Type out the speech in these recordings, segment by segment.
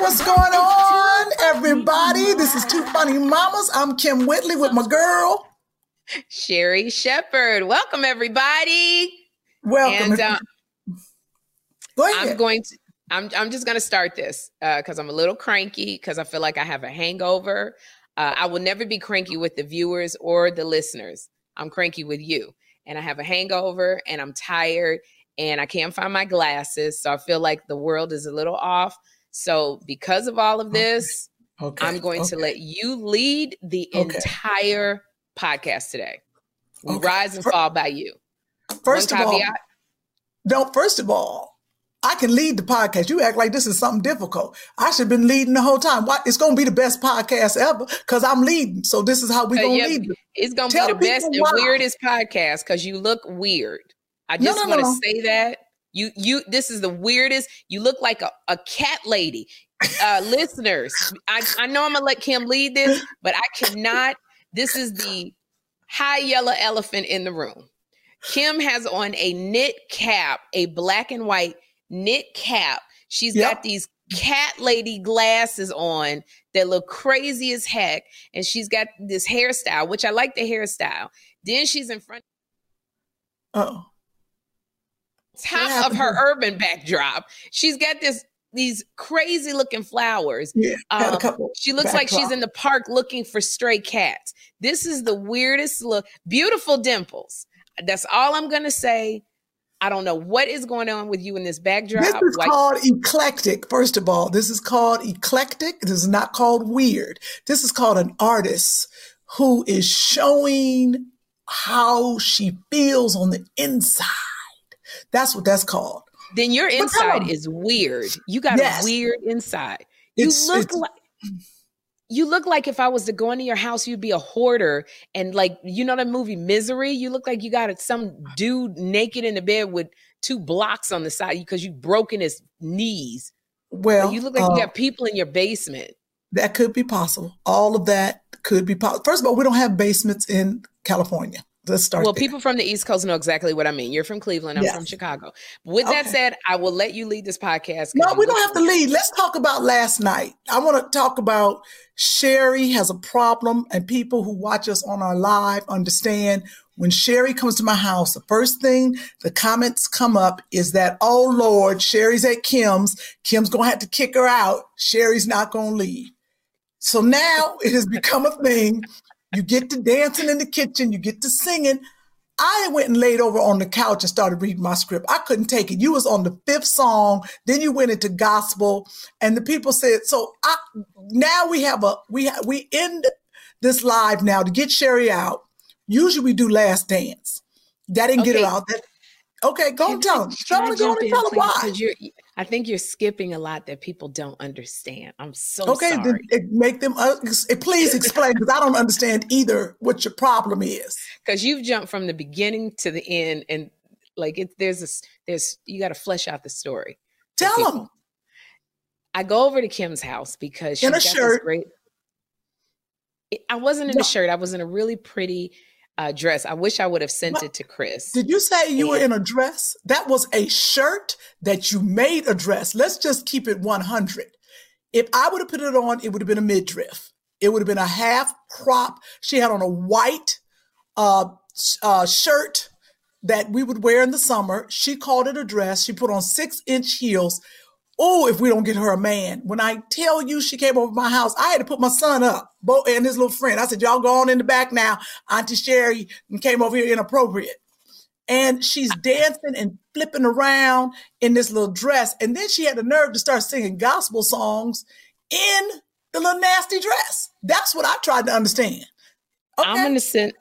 what's going on, everybody? This is Two Funny Mamas. I'm Kym Whitley with my girl. Sherri Shepherd. Welcome, everybody. Welcome. And uh, Go ahead. I'm going to. I'm. I'm just going to start this because I'm a little cranky because I feel like I have a hangover. Uh, I will never be cranky with the viewers or the listeners. I'm cranky with you, and I have a hangover, and I'm tired, and I can't find my glasses, so I feel like the world is a little off. So because of all of this, okay. I'm going to let you lead the Okay. entire podcast today. We Okay. rise and fall by you. First One of all, caveat. no. First of all, I can lead the podcast. You act like this is something difficult. I should have been leading the whole time. Why? It's going to be the best podcast ever because I'm leading. So this is how we Uh, going to yeah, lead. it. It's gonna be the best and why. weirdest podcast because you look weird. I No, just no, want to no. say that. You you this is the weirdest. You look like a, a cat lady. Uh listeners, I, I know I'm gonna let Kim lead this, but I cannot. This is the high yellow elephant in the room. Kim has on a knit cap, a black and white knit cap. She's Yep. got these cat lady glasses on that look crazy as heck. And she's got this hairstyle, which I like the hairstyle. Then she's in front Oh, top of her urban backdrop. She's got this these crazy looking flowers. yeah. Um, couple. She looks like she's in the park looking for stray cats. This is the weirdest look. Beautiful dimples. That's all I'm gonna say. I don't know what is going on with you in this backdrop. This is Like, called eclectic. First of all, this is called eclectic. This is not called weird. This is called an artist who is showing how she feels on the inside. That's what that's called. then your inside is weird. You got Yes. a weird inside. You It's- look it's- like you look like if I was to go into your house, you'd be a hoarder. And like you know that movie Misery. You look like you got some dude naked in the bed with two blocks on the side because you've broken his knees. Well, you look like uh, you got people in your basement. that could be possible. All of that could be possible. First of all, we don't have basements in California. Let's start. Well, there. people from the East Coast know exactly what I mean. You're from Cleveland. I'm Yes. from Chicago. With that said, I will let you lead this podcast. No, we don't have to lead. Let's talk about last night. I want to talk about Sherry has a problem, and people who watch us on our live understand when Sherry comes to my house, the first thing the comments come up is that, oh Lord, Sherry's at Kim's. Kim's going to have to kick her out. Sherry's not going to leave. So now it has become a thing. You get to dancing in the kitchen, you get to singing. I went and laid over on the couch and started reading my script. I couldn't take it. You was on the fifth song, then you went into gospel, and the people said, "So I now we have a we ha- we end this live now to get Sherry out. Usually we do last dance. That didn't get her Okay. out. That, okay, go and Can tell them. Tell them go and tell them why. you're- I think you're skipping a lot that people don't understand. I'm so Okay, sorry. then make them. Uh, please explain because I don't understand either what your problem is. because you've jumped from the beginning to the end and like it there's this there's you got to flesh out the story Tell them. i go over to kim's house because she's In a got this great i wasn't in No. a shirt i was in a really pretty uh, dress i wish i would have sent it to chris Did you say you were in a dress? That was a shirt that you made a dress. Let's just keep it 100. If I would have put it on, it would have been a midriff. It would have been a half crop. She had on a white uh, uh, shirt that we would wear in the summer. She called it a dress. She put on six inch heels. Oh, if we don't get her a man. When I tell you she came over to my house, I had to put my son up, Bo and his little friend. I said, Y'all go on in the back now. Auntie Sherry came over here inappropriate. And she's dancing and flipping around in this little dress. And then she had the nerve to start singing gospel songs in the little nasty dress. That's what I tried to understand. Okay. i'm gonna send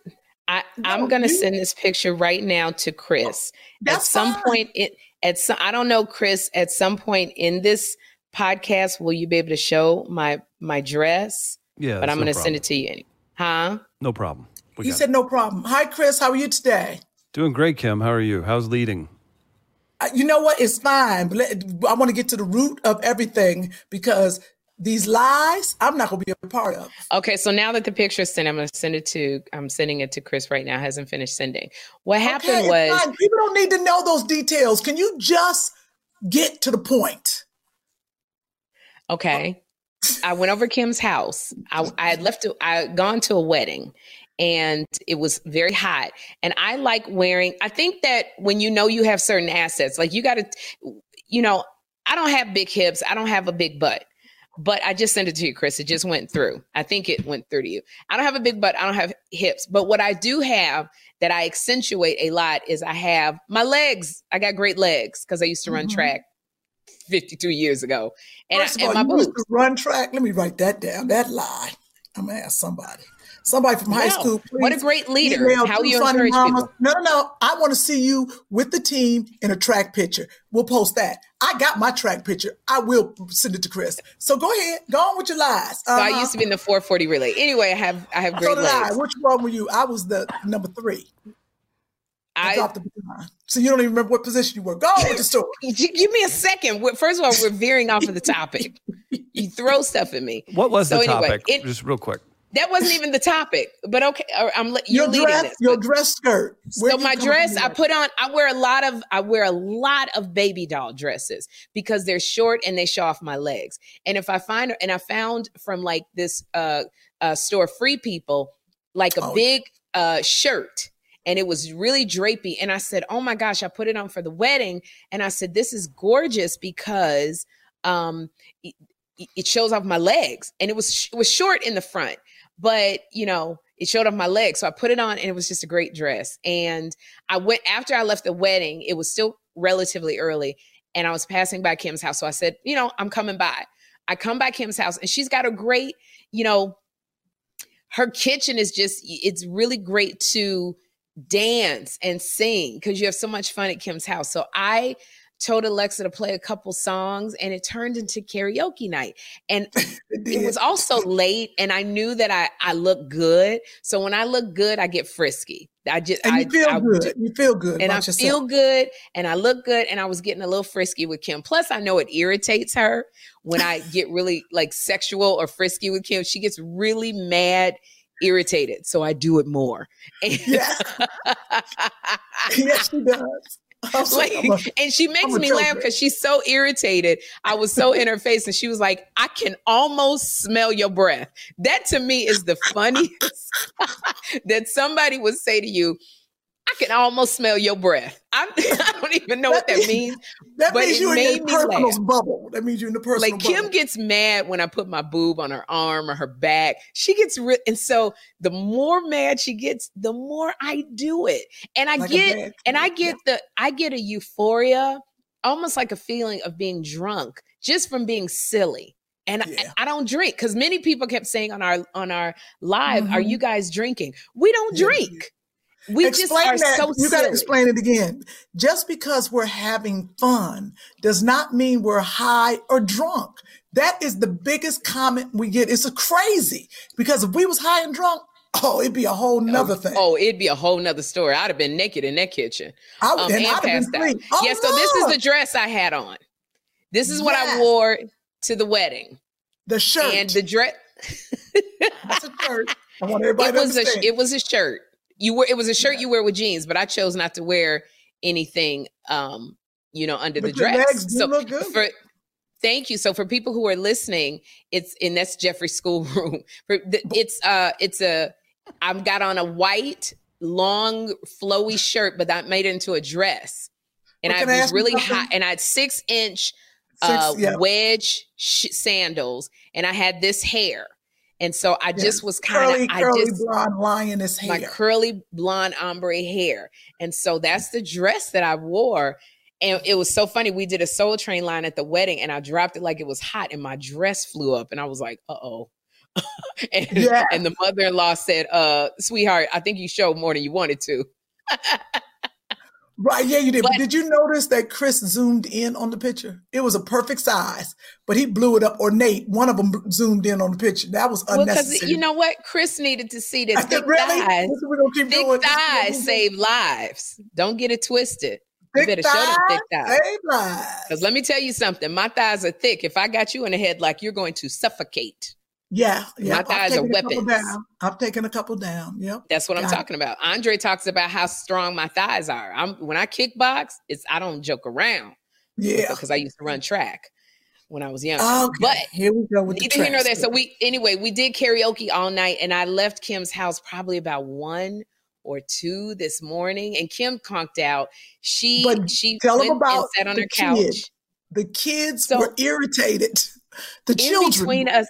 I, I'm gonna you- send this picture right now to Chris. at some fine. point, it at some I don't know, Chris. At some point in this podcast, will you be able to show my my dress? Yeah, but I'm no going to send it to you. Huh? No problem. We He said, it. no problem. Hi, Chris. How are you today? Doing great, Kim. How are you? How's leading? Uh, You know what? It's fine. But let, I want to get to the root of everything because these lies, I'm not gonna be a part of. Okay, so now that the picture is sent, I'm going to send it to. I'm sending it to Chris right now. Hasn't finished sending. What happened Okay, was fine. people don't need to know those details. Can you just get to the point? okay. I went over Kim's house. I, I had left. To, I had gone to a wedding, and it was very hot. And I like wearing. I think that when you know you have certain assets, like you got to, you know, I don't have big hips. I don't have a big butt. But I just sent it to you, Chris. It just went through. I think it went through to you. I don't have a big butt. I don't have hips. But what I do have that I accentuate a lot is I have my legs. I got great legs because I used to run Mhm. track 52 years ago. And, First of and all, my you used to run track. Let me write that down. That lie. I'm gonna ask somebody. Somebody from high Wow. school. What a great leader. email How you Funny encourage Mamas. people. No, no, no. I want to see you with the team in a track picture. We'll post that. I got my track picture. I will send it to Chris. So go ahead. Go on with your lies. So I Uh-huh. used to be in the 440 relay. Anyway, I have I have great did I. legs. Which one were you? I was the number three. I, I dropped the baton. So you don't even remember what position you were. Go on with the story. Give me a second. First of all, we're veering off of the topic. You throw stuff at me. What was So the anyway, topic? it- Just real quick. That wasn't even the topic. But okay, or I'm you're Your leading dress, this. your dress skirt. Where so my dress i put on i wear a lot of i wear a lot of baby doll dresses because they're short and they show off my legs and if i find and i found from like this uh uh store free people like a Oh. big uh shirt and it was really drapey and i said oh my gosh i put it on for the wedding and i said this is gorgeous because um it, it shows off my legs and it was it was short in the front but you know it showed off my legs so i put it on and it was just a great dress and i went after i left the wedding it was still relatively early and i was passing by kim's house so i said you know i'm coming by. I come by kim's house and she's got a great you know her kitchen is just it's really great to dance and sing because you have so much fun at kim's house so i told alexa to play a couple songs and it turned into karaoke night and It was also late and i knew that i i look good so when i look good i get frisky i just and I, you feel I good. do- you feel good and i yourself. feel good and i look good and i was getting a little frisky with kim plus i know it irritates her when i get really like sexual or frisky with kim she gets really mad irritated so i do it more And- Yes. yes, she does. Like, like, a- and she makes me joker. laugh because she's so irritated. I was so in her face, and she was like, "I can almost smell your breath." That to me is the funniest that somebody would say to you. I can almost smell your breath. I'm, I don't even know what that means. that but means you're in your personal laugh. bubble. That means you're in the personal Like Kim bubble. gets mad when I put my boob on her arm or her back. She gets re- and so the more mad she gets, the more I do it, and I Like get and I get the I get a euphoria, almost like a feeling of being drunk just from being silly. And Yeah. I, I don't drink because many people kept saying on our on our live, "Are Mhm. you guys drinking?" We don't Yeah. drink. We just explain are that. so you got to explain it again. Just because we're having fun does not mean we're high or drunk. That is the biggest comment we get. It's a crazy because if we was high and drunk, oh, it'd be a whole nother thing. Oh, it'd be a whole nother story. I'd have been naked in that kitchen. I, um, and and I'd have passed been free. Oh, yeah, so this is the dress I had on. This is what I wore to the wedding, the shirt. and the dress. That's a shirt. I want everybody it to was a it was a shirt. You wear it was a shirt you wear with jeans, but I chose not to wear anything, um, you know, under But the dress. so for thank you. So for people who are listening, it's and that's Jeffrey's schoolroom. It's uh, it's a I've got on a white long flowy shirt, but I made it into a dress, and I I was really hot, and I had six inch Six- uh, yeah. wedge sh- sandals, and I had this hair, and so I Yeah. just was kind curly, of I curly just blonde lioness hair. my curly blonde ombre hair. And so that's the dress that I wore. And it was so funny. We did a soul train line at the wedding and I dropped it like it was hot and my dress flew up and I was like, uh oh. and, Yeah. and the mother in law said, uh, sweetheart, I think you showed more than you wanted to. Right, yeah, you did. But, But- did you notice that Chris zoomed in on the picture? It was a perfect size, but he blew it up. Or Nate, one of them zoomed in on the picture. That was Well, because unnecessary. you know what? Chris needed to see I that said, thick really? thighs. This is what we're gonna keep Thick doing. This thighs save lives. Don't get it twisted. You better show them thick thighs. Same thighs. Because let me tell you something, my thighs are thick. If I got you in the headlock, you're going to suffocate. Yeah, yeah. My thighs are taken a couple weapons. I've taken a couple down. Yep. That's what I'm it. talking about. Andre talks about how strong my thighs are. I'm when I kickbox, it's I don't joke around Yeah. because I used to run track when I was young. Okay. But here we go with the neither here nor there. So we anyway, we did karaoke all night, and I left Kim's house probably about one or two this morning. And Kim conked out. She But she tell went and about sat on the her couch. kid. the kids So- were irritated. The in children. between us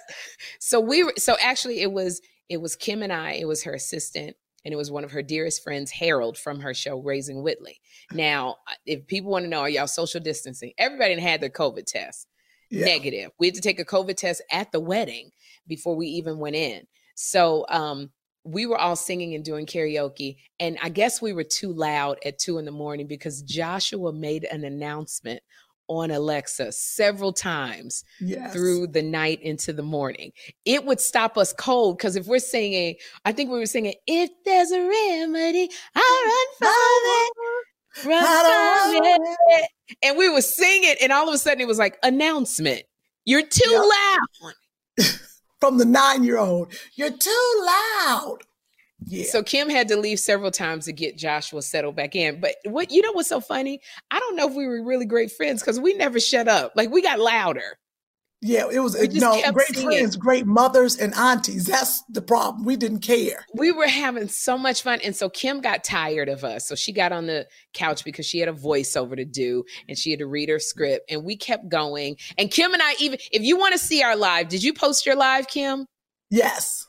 so we were so actually it was it was kim and i it was her assistant and it was one of her dearest friends harold from her show raising whitley. Now if people want to know are y'all social distancing? Everybody had their covid test. Yeah. negative. We had to take a covid test at the wedding before we even went in. So um we were all singing and doing karaoke and i guess we were too loud at two in the morning because joshua made an announcement on alexa several times Yes. through the night into the morning. It would stop us cold because if we're singing, I think we were singing, if there's a remedy, I run from it, run from it. And we were singing, and all of a sudden it was like, announcement. You're too Yep. loud. From the nine year old. You're too loud. Yeah. So Kim had to leave several times to get Joshua settled back in. But what you know what's so funny? I don't know if we were really great friends because we never shut up. Like we got louder. yeah, it was no great singing. friends, great mothers and aunties. That's the problem. We didn't care. we were having so much fun. And so Kim got tired of us. So she got on the couch because she had a voiceover to do and she had to read her script. And we kept going. And Kim and I, even if you want to see our live, did you post your live, Kim? Yes.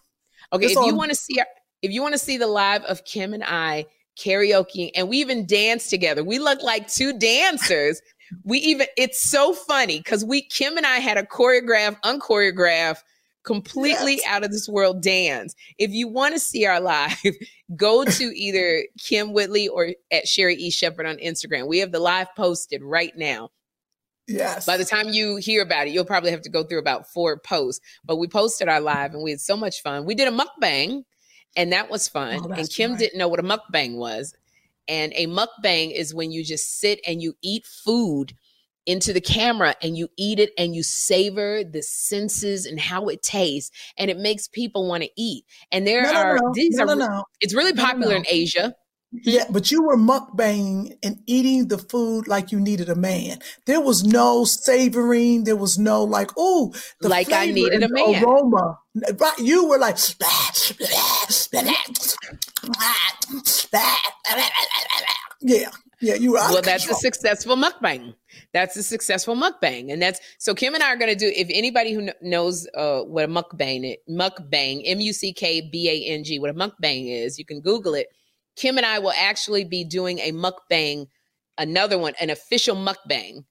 Okay, It's if you want to see our, if you want to see the live of Kim and I karaoke, and we even danced together. We look like two dancers. We even it's so funny because we Kim and I had a choreographed, unchoreographed, completely Yes. out of this world dance. If you want to see our live, go to either Kym Whitley or at Sherri E. Shepherd on Instagram. We have the live posted right now. Yes. By the time you hear about it, you'll probably have to go through about four posts. But we posted our live and we had so much fun. We did a mukbang and that was fun. Oh, and Kim didn't know what a mukbang was. And a mukbang is when you just sit and you eat food into the camera and you eat it and you savor the senses and how it tastes and it makes people want to eat. And there no, are no, these no, are no, no. it's really popular in Asia. Yeah, but you were mukbang and eating the food like you needed a man. There was no savoring. There was no like, oh, the Like I needed a man. aroma. Right, you were like, yeah, yeah, you were. Well that's a successful mukbang that's a successful mukbang and that's so kim and i are going to do if anybody who kn- knows uh, what a mukbang is mukbang m-u-c-k-b-a-n-g what a mukbang is you can google it kim and i will actually be doing a mukbang another one an official mukbang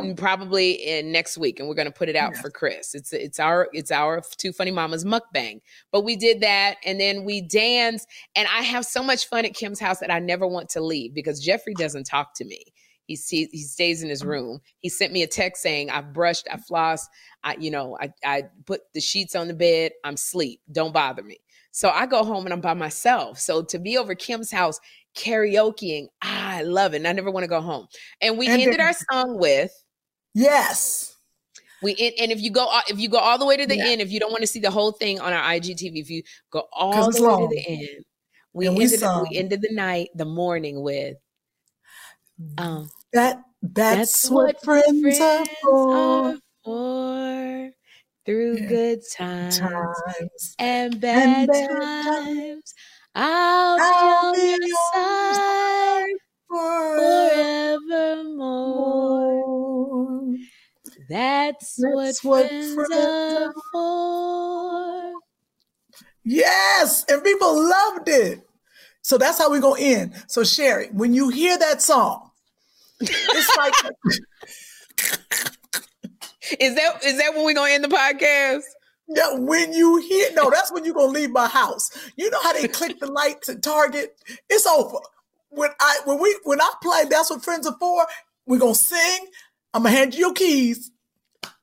mm, probably in next week and we're going to put it out for chris it's it's our it's our two funny mamas mukbang but we did that and then we danced and I have so much fun at Kim's house that I never want to leave because Jeffrey doesn't talk to me. He sees, he stays in his room. He sent me a text saying, "I've brushed, I flossed, I you know, I I put the sheets on the bed. I'm sleep. Don't bother me." So I go home and I'm by myself. So to be over Kim's house karaokeing, I love it. And I never want to go home. And we And ended then- our song with Yes. we and if you go if you go all the way to the Yeah. end, if you don't want to see the whole thing on our IGTV, if you go all the way to the end, we And ended sung. we ended the night, the morning with um That that's, what, friends, are for. for. Through Yeah. good times, Times. and bad, bad times, I'll, I'll be on your side forevermore. Forevermore. That's, what, That's what friends, friends are are for. Yes, and people loved it. So that's how we're gonna end. So Sherry, when you hear that song, it's like Is that is that when we're gonna end the podcast? yeah, when you hear no, that's when you're gonna leave my house. You know how they click the lights at Target? It's over. When I when we when I play that's what friends are for, we're gonna sing. I'm gonna hand you your keys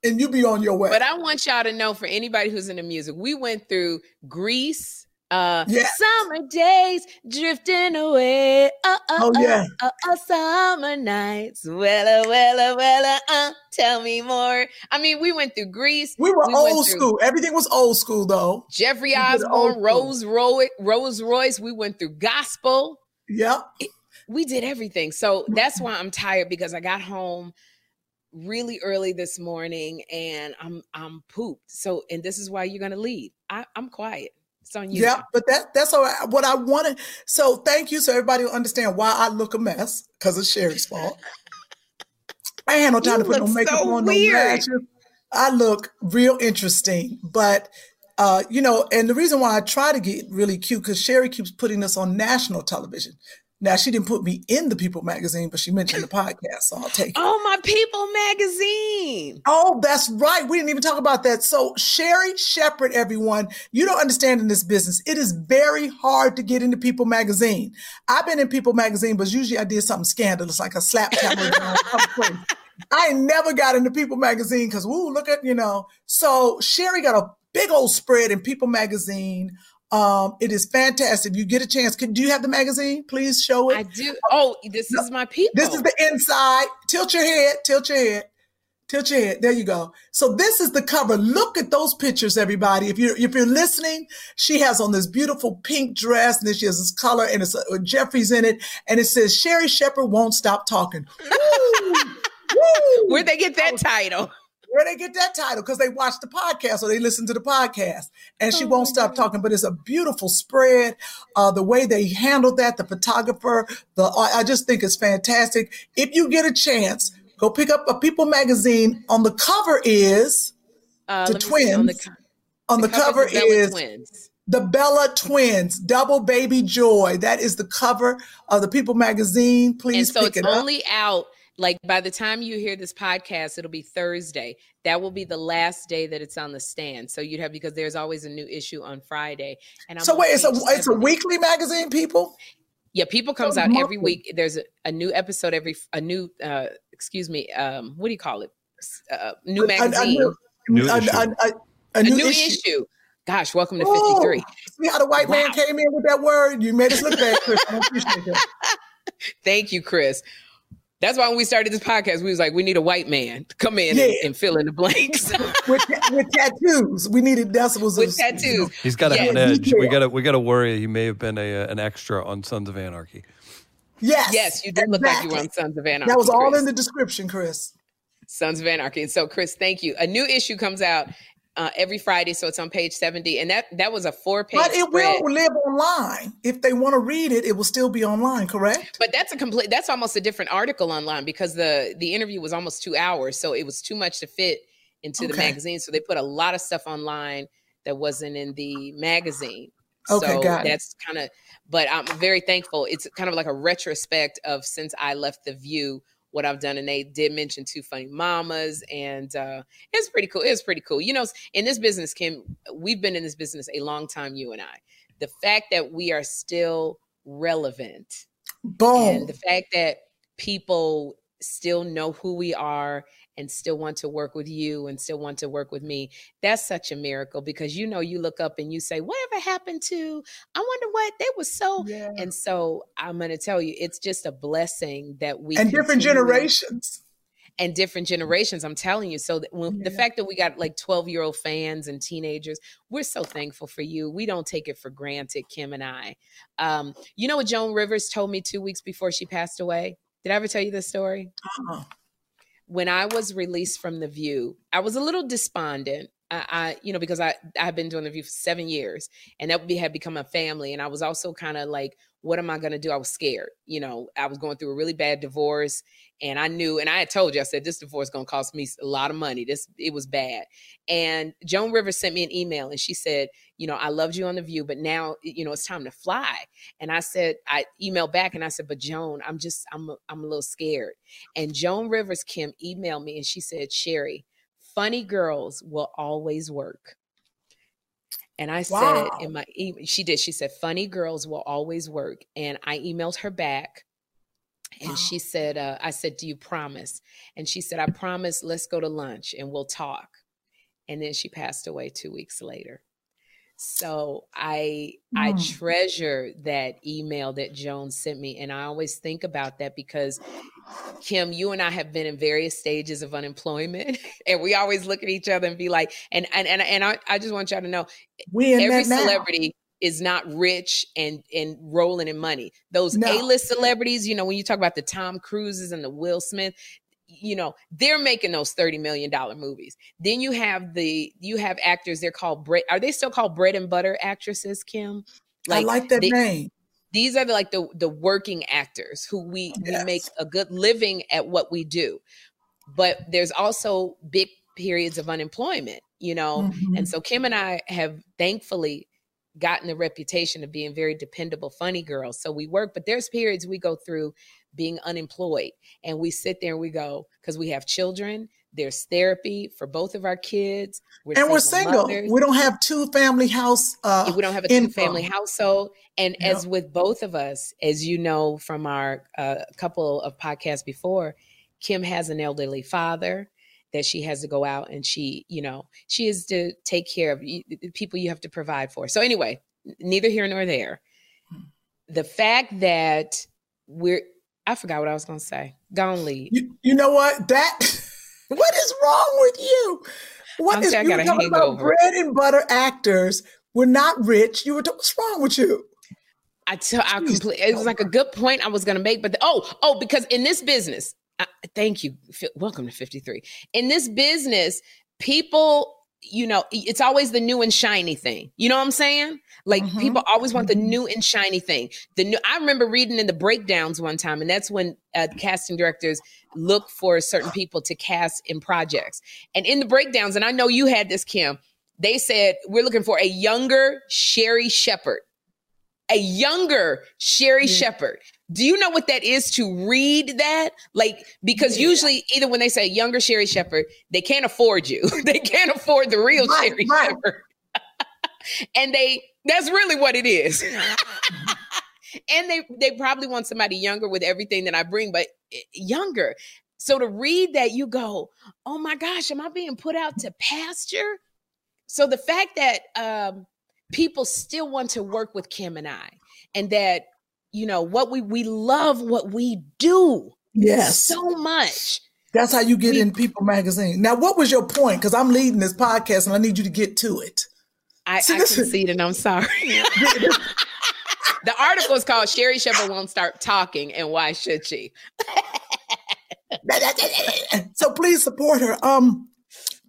and you be on your way. But I want y'all to know for anybody who's into music, we went through Grease, Uh, Yes. summer days drifting away. Uh, uh, Oh, uh, yeah. uh, uh, summer nights. Wella, wella, wella. Uh, tell me more. I mean, we went through Grease. We were We old school. Everything was old school though. Jeffrey We Osborne. Rose Roy, Rose Royce. We went through gospel. Yep. We did everything. So that's why I'm tired because I got home really early this morning and I'm I'm pooped. So and this is why you're gonna lead. I, I'm quiet. It's on you. Yeah, but that that's all right. What I wanted. So thank you, so everybody will understand why I look a mess because it's Sherry's fault. I had no time You to put no makeup so on, weird. no lashes. I look real interesting, but uh, you know, and the reason why I try to get really cute because Sherry keeps putting us on national television. Now she didn't put me in the People magazine, but she mentioned the podcast, so I'll take it. Oh, my People magazine. Oh, that's right. We didn't even talk about that. So, Sherri Shepherd, everyone, you don't understand in this business. It is very hard to get into People Magazine. I've been in People Magazine, but usually I did something scandalous, like a slap camera. I never got into People Magazine because, woo, look at, you know. So, Sherry got a big old spread in People Magazine. Um, it is fantastic. If you get a chance, can, do you have the magazine? Please show it. I do. Oh, this is my people. This is the inside. Tilt your head. Tilt your head. Tilt your head. There you go. So this is the cover. Look at those pictures, everybody. If you're if you're listening, she has on this beautiful pink dress, and then she has this color, and it's uh, Jeffrey's in it, and it says Sherri Shepherd won't stop talking. Woo! Woo! Where'd they get that title? Where they get that title? Because they watch the podcast or they listen to the podcast. And she Oh won't stop talking. But it's a beautiful spread. Uh, the way they handled that, the photographer, the I just think it's fantastic. If you get a chance, go pick up a People magazine. On the cover is Uh, The see, on the, twins. co- on the, cover, cover's the is the Bella twins, double baby joy. That is the cover of the People magazine. And Please so pick it's it up. only out like by the time you hear this podcast, it'll be Thursday. That will be the last day that it's on the stand. So you'd have because there's always a new issue on Friday. And I'm so wait, it's a it's a 70. weekly magazine, people. Yeah, people comes So out every week. There's a, a new episode every a new uh excuse me, um what do you call it? Uh, new A- a- a magazine. new- New a- issue. a- a- a a new new issue. issue. Gosh, welcome to Oh, 53. See how the white man came in with that word? You made us look bad, Chris. I appreciate that. Thank you, Chris. That's why when we started this podcast, we was like, we need a white man to come in Yeah. and, and fill in the blanks With, with tattoos. We needed that was with tattoos. He's got to have an edge. We got to we got to worry. He may have been a uh, an extra on Sons of Anarchy. Yes. Yes, you did look like you were on Sons of Anarchy. That was all Chris. in the description, Chris. Sons of Anarchy. And so, Chris, thank you. A new issue comes out uh, every Friday, so it's on page seventy, and that that was a four page. But it spread. will live online. If they want to read it, it will still be online, correct? But that's a complete. That's almost a different article online because the the interview was almost two hours, so it was too much to fit into the magazine. So they put a lot of stuff online that wasn't in the magazine. Okay, so that's kind of. But I'm very thankful. It's kind of like a retrospect of since I left the View, what I've done, and they did mention two funny mamas, and uh, it's pretty cool. It's pretty cool. You know, in this business, Kim, we've been in this business a long time. You and I. The fact that we are still relevant Boom. and the fact that people still know who we are and still want to work with you and still want to work with me that's such a miracle because you know you look up and you say whatever happened to i wonder what? They were so yeah. and so i'm going to tell you it's just a blessing that we And different generations. and different generations i'm telling you. So that when, the fact that we got like 12 year old fans and teenagers we're so thankful for you. We don't take it for granted kim and i. Um, you know what joan rivers told me two weeks before she passed away? Did i ever tell you this story? Uh-uh. When I was released from the View, I was a little despondent. I, I you know, because I I've been doing the View for seven years, and that had become a family. And I was also kind of like, what am I going to do? I was scared. You know, I was going through a really bad divorce, and I knew, and I had told you, I said this divorce going to cost me a lot of money. This it was bad. And Joan Rivers sent me an email, and she said, you know, I loved you on the View, but now you know it's time to fly. And I said, I emailed back, and I said, but Joan, I'm just I'm I'm a little scared. And Joan Rivers Kim emailed me and she said, Sherry, funny girls will always work. And I said in my email, she did, she said, funny girls will always work. And I emailed her back and Wow. she said, uh, I said, do you promise? And she said, I promise, let's go to lunch and we'll talk. And then she passed away two weeks later. So I I Mm. treasure that email that Joan sent me, and I always think about that because Kim, you and I have been in various stages of unemployment, and we always look at each other and be like, and and and, and I, I just want y'all to know We every that now. celebrity is not rich and and rolling in money. Those No. A-list celebrities, you know, when you talk about the Tom Cruises and the Will Smith, you know, they're making those 30 million dollar movies. Then you have the you have actors they're called bread are they still called bread and butter actresses, Kim? I like that they- name. These are the, like the the working actors who we we make a good living at what we do. But there's also big periods of unemployment you know? Mhm. and so kim and i have thankfully gotten the reputation of being very dependable funny girls. So we work but there's periods we go through being unemployed and we sit there and we go because we have children there's therapy for both of our kids we're and we're single. mothers. We don't have two family house. Uh, we don't have a two family household. And as with both of us, as you know from our uh, couple of podcasts before, Kim has an elderly father that she has to go out and she, you know, she is to take care of the people you have to provide for. So anyway, neither here nor there. Hmm. The fact that we're, I forgot what I was going to say. Gone lead. You, you know what? That what is wrong with you? What I'm is you got were a talking about bread and butter actors were not rich. You were talking, what's wrong with you? I tell I complete. It was like a good point I was going to make, but the, oh, oh, because in this business, uh, thank you. Fi- Welcome to fifty three. In this business, people, you know, it's always the new and shiny thing. You know what I'm saying? Like Mhm. people always want the Mhm. new and shiny thing. The new. I remember reading in the breakdowns one time, and that's when uh, casting directors look for certain people to cast in projects. And in the breakdowns, and I know you had this, Kim. They said we're looking for a younger Sherri Shepherd a younger Sherry. Shepherd. Do you know what that is to read that? Like, because Yeah. usually, either when they say younger Sherri Shepherd, they can't afford you. they can't afford the real Right, Sherry right. Shepherd. and they, that's really what it is. and they, they probably want somebody younger with everything that I bring, but eh, younger. So to read that, you go, oh my gosh, am I being put out to pasture? So the fact that um, people still want to work with Kim and I, and that you know what we we love what we do Yes. so much. That's how you get We- in People magazine. Now, what was your point? Because I'm leading this podcast and I need you to get to it. I, See, I concede, and I'm sorry. the article is called "Sherri Shepherd Won't Start Talking, and Why Should She?" so please support her. Um,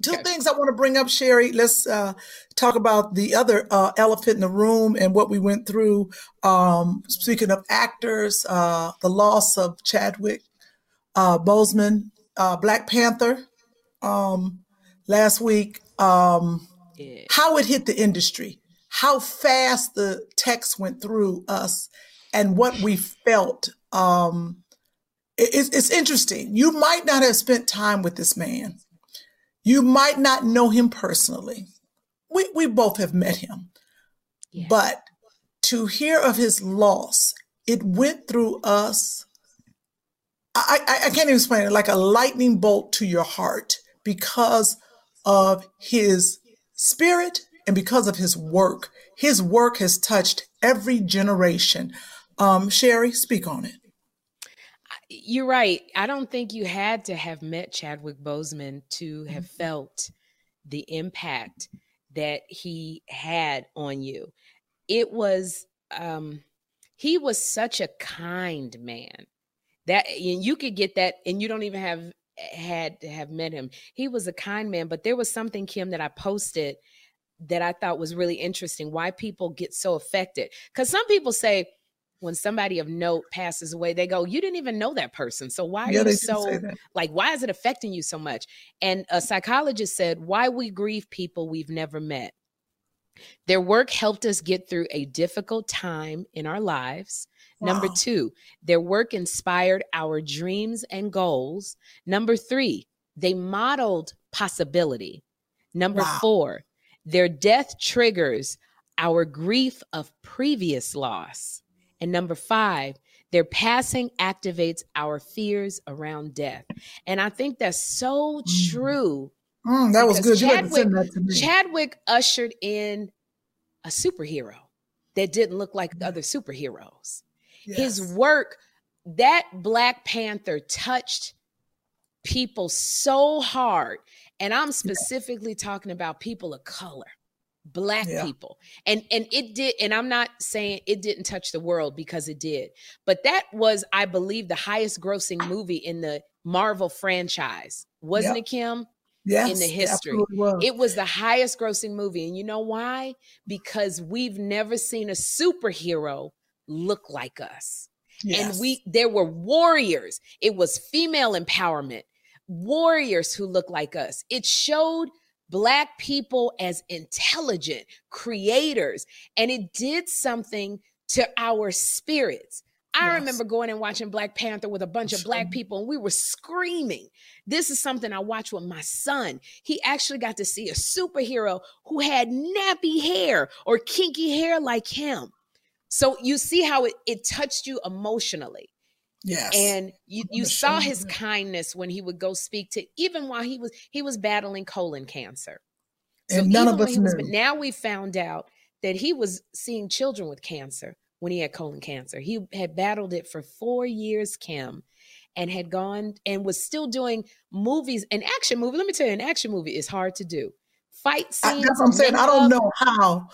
two Okay. things I want to bring up, Sherry. Let's uh, talk about the other uh, elephant in the room and what we went through. Um, speaking of actors, uh, the loss of Chadwick uh, Boseman, uh, Black Panther, um, last week. Um, Yeah. how it hit the industry, how fast the text went through us, and what we felt. Um, it- it's, it's interesting. You might not have spent time with this man. You might not know him personally. We, we both have met him. Yeah. But to hear of his loss, it went through us. I, I, I can't even explain it like a lightning bolt to your heart because of his spirit and because of his work. His work has touched every generation. Um, Sherry, speak on it. You're right. I don't think you had to have met Chadwick Boseman to have felt the impact that he had on you. It was um he was such a kind man. That and you could get that and you don't even have had to have met him. He was a kind man, but there was something Kim that I posted that I thought was really interesting why people get so affected. Cuz some people say when somebody of note passes away, they go, "You didn't even know that person, so why are yeah, you so like? Why is it affecting you so much?" And a psychologist said, "Why we grieve people we've never met. Their work helped us get through a difficult time in our lives. Number two, their work inspired our dreams and goals. Number three, they modeled possibility. Number Wow. four, their death triggers our grief of previous loss. And number five, their passing activates our fears around death. And I think that's so Mhm. true Mm, that was good. You had to send that to me. Chadwick ushered in a superhero that didn't look like other superheroes. His work, that Black Panther touched people so hard. And I'm specifically talking about people of color, black Yeah. people. And and it did, and I'm not saying it didn't touch the world because it did, but that was, I believe, the highest grossing movie in the Marvel franchise. Wasn't it, Kim? yes, in the history. was. It was the highest grossing movie. And you know why? Because we've never seen a superhero look like us. Yes. And we there were warriors. It was female empowerment. Warriors who look like us. It showed black people as intelligent creators and it did something to our spirits. I Yes. remember going and watching Black Panther with a bunch of black people and we were screaming. This is something I watched with my son. He actually got to see a superhero who had nappy hair or kinky hair like him. So you see how it, it touched you emotionally. Yes. And you, you saw his kindness when he would go speak to even while he was he was battling colon cancer. And none of us he was- knew. now we found out that he was seeing children with cancer when he had colon cancer. He had battled it for four years, Kim, and had gone and was still doing movies. An action movie, let me tell you, an action movie is hard to do. Fight I, scenes. that's what I'm saying. I don't know how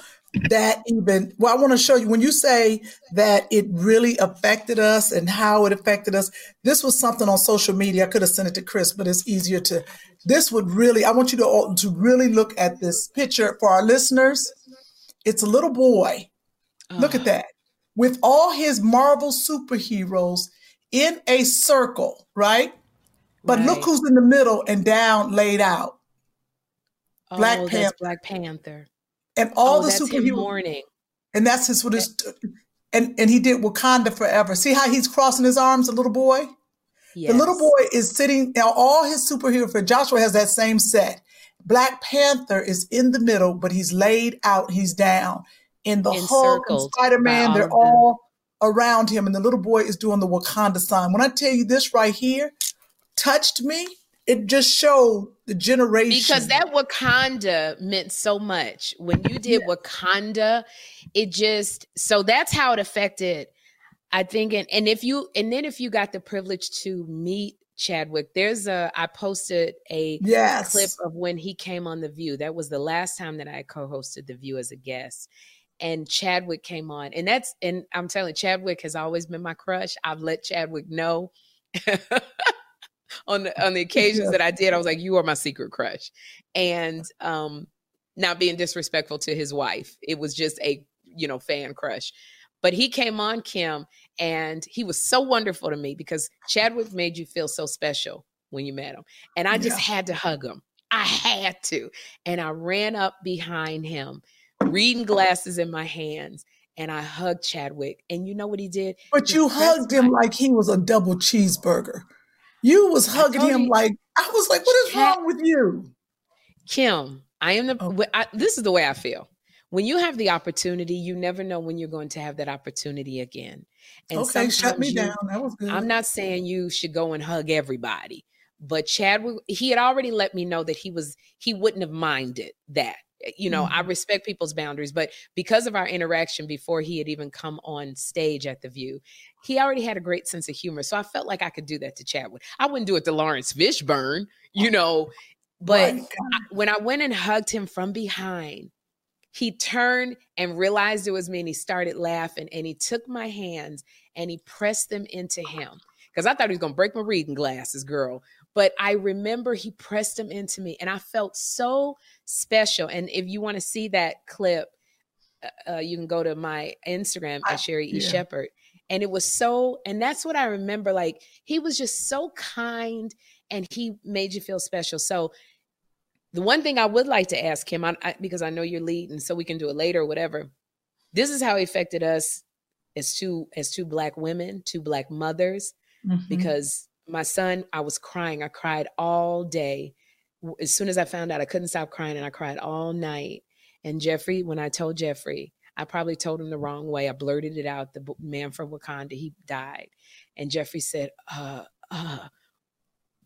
that even. Well, I want to show you when you say that it really affected us and how it affected us. This was something on social media. I could have sent it to Chris, but it's easier to. This would really. I want you to all to really look at this picture for our listeners. It's a little boy. Look at uh-huh. that. With all his Marvel superheroes in a circle, right? But look who's in the middle and down laid out. Black oh, that's Panther. Black Panther. And all oh, the superheroes. mourning. And that's his what is and and he did Wakanda forever. See how he's crossing his arms, the little boy? Yes. The little boy is sitting now all his superhero for Joshua has that same set. Black Panther is in the middle, but he's laid out, he's down. In the Hulk and Spider-Man, they're them. all around him, and the little boy is doing the Wakanda sign. When I tell you this right here touched me, it just showed the generation. because that Wakanda meant so much. When you did Wakanda, it just so that's how it affected. I think, and, and if you and then if you got the privilege to meet Chadwick, there's a I posted a yes. clip of when he came on The View. That was the last time that I co-hosted The View as a guest. And Chadwick came on. And that's and I'm telling you, Chadwick has always been my crush. I've let Chadwick know on the on the occasions Yeah. that I did, I was like, you are my secret crush. And um not being disrespectful to his wife. It was just a, you know, fan crush. But he came on Kim and he was so wonderful to me because Chadwick made you feel so special when you met him. And I just Yeah. had to hug him. I had to. And I ran up behind him, reading glasses in my hands, and I hugged Chadwick. And you know what he did? But He you hugged him like he was a double cheeseburger. You was hugging him you. like I was like, what is wrong with you? Kim, I am the. Oh. I, this is the way I feel. When you have the opportunity, you never know when you're going to have that opportunity again. And okay, shut me you- down. That was good. I'm not saying you should go and hug everybody, but Chad, he had already let me know that he was he wouldn't have minded that. Eh, You know, I respect people's boundaries, but because of our interaction before he had even come on stage at the View, he already had a great sense of humor. So I felt like I could do that to Chadwick. I wouldn't do it to Laurence Fishburne, you know, but I- when I went and hugged him from behind, he turned and realized it was me and he started laughing and he took my hands and he pressed them into him because I thought he was going to break my reading glasses, girl. But I remember he pressed them into me and I felt so special. And if you want to see that clip, uh, uh, you can go to my Instagram at Sherry E. yeah. Shepherd. And it was so, and that's what I remember. Like he was just so kind and he made you feel special. So the one thing I would like to ask him, I, I, because I know you're leading, so we can do it later or whatever. This is how he affected us as two as two black women, two black mothers. Mhm. Because my son, I was crying. I cried all day. As soon as I found out, I couldn't stop crying, and I cried all night. And Jeffrey, when I told Jeffrey, I probably told him the wrong way. I blurted it out. The man from Wakanda, he died, and Jeffrey said, "Uh, uh,"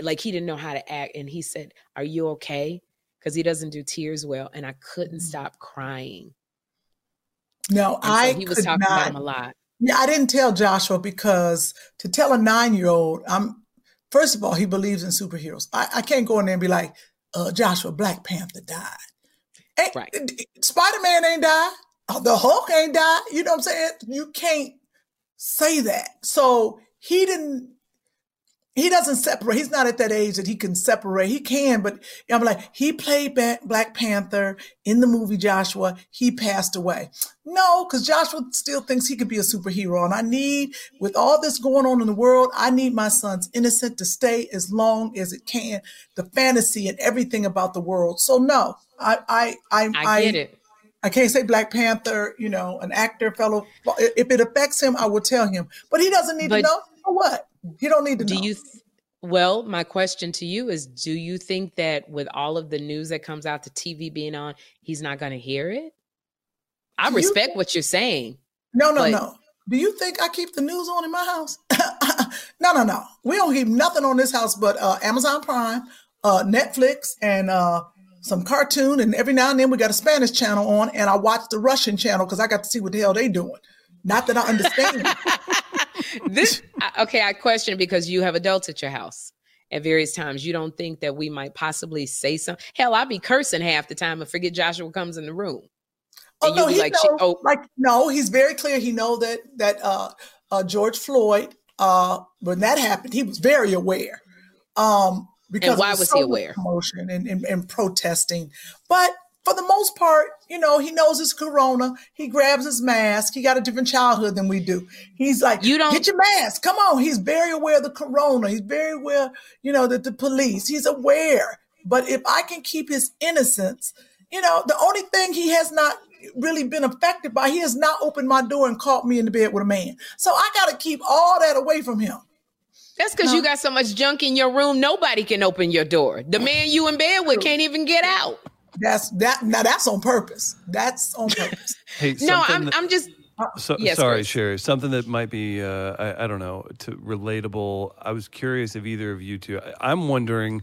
like he didn't know how to act, and he said, "Are you okay?" Because he doesn't do tears well, and I couldn't Mhm. stop crying. No, so I he was talking about him a lot. Yeah, I didn't tell Joshua because to tell a nine-year-old, I'm first of all, he believes in superheroes. I, I can't go in there and be like, uh, Joshua, Black Panther died. Ain't- Right. Spider-Man ain't died. Uh, The Hulk ain't died. You know what I'm saying? You can't say that. So he didn't he doesn't separate. He's not at that age that he can separate. He can, but I'm like, he played Black Panther in the movie Joshua. He passed away. No, because Joshua still thinks he could be a superhero. And I need, with all this going on in the world, I need my son's innocent to stay as long as it can. The fantasy and everything about the world. So no, I, I, I, I get it. I can't say Black Panther, you know, an actor, fellow. If it affects him, I will tell him. But he doesn't need But- to know. For what? He don't need to Do know. you? Th- well, my question to you is: Do you think that with all of the news that comes out, the TV being on, he's not going to hear it? I Do you respect think- what you're saying. No, no, no. Do you think I keep the news on in my house? no, no, no. We don't keep nothing on this house but uh, Amazon Prime, uh, Netflix, and uh, some cartoon. And every now and then we got a Spanish channel on, and I watch the Russian channel because I got to see what the hell they doing. Not that I understand. this okay i question because you have adults at your house at various times you don't think that we might possibly say something hell i'll be cursing half the time and forget joshua comes in the room Oh And no, he like, knows. she- oh. Like no, he's very clear. He know that that uh, uh, George Floyd, uh, when that happened, he was very aware. Um, because why of the was he social aware? Commotion and, and, and protesting, but for the most part, you know, he knows it's Corona. He grabs his mask. He got a different childhood than we do. He's like, You don't- get your mask. Come on. He's very aware of the Corona. He's very aware, you know, that the police. He's aware. But if I can keep his innocence, you know, the only thing he has not really been affected by, he has not opened my door and caught me in the bed with a man. So I got to keep all that away from him. that's because you got so much junk in your room nobody can open your door the man you in bed with can't even get out That's that. Now that's on purpose. That's on purpose. Hey, no i'm that- i'm just So, Yes, sorry, Chris. Sherri. Something that might be, uh, I, I don't know, to relatable. I was curious if either of you two. I, I'm wondering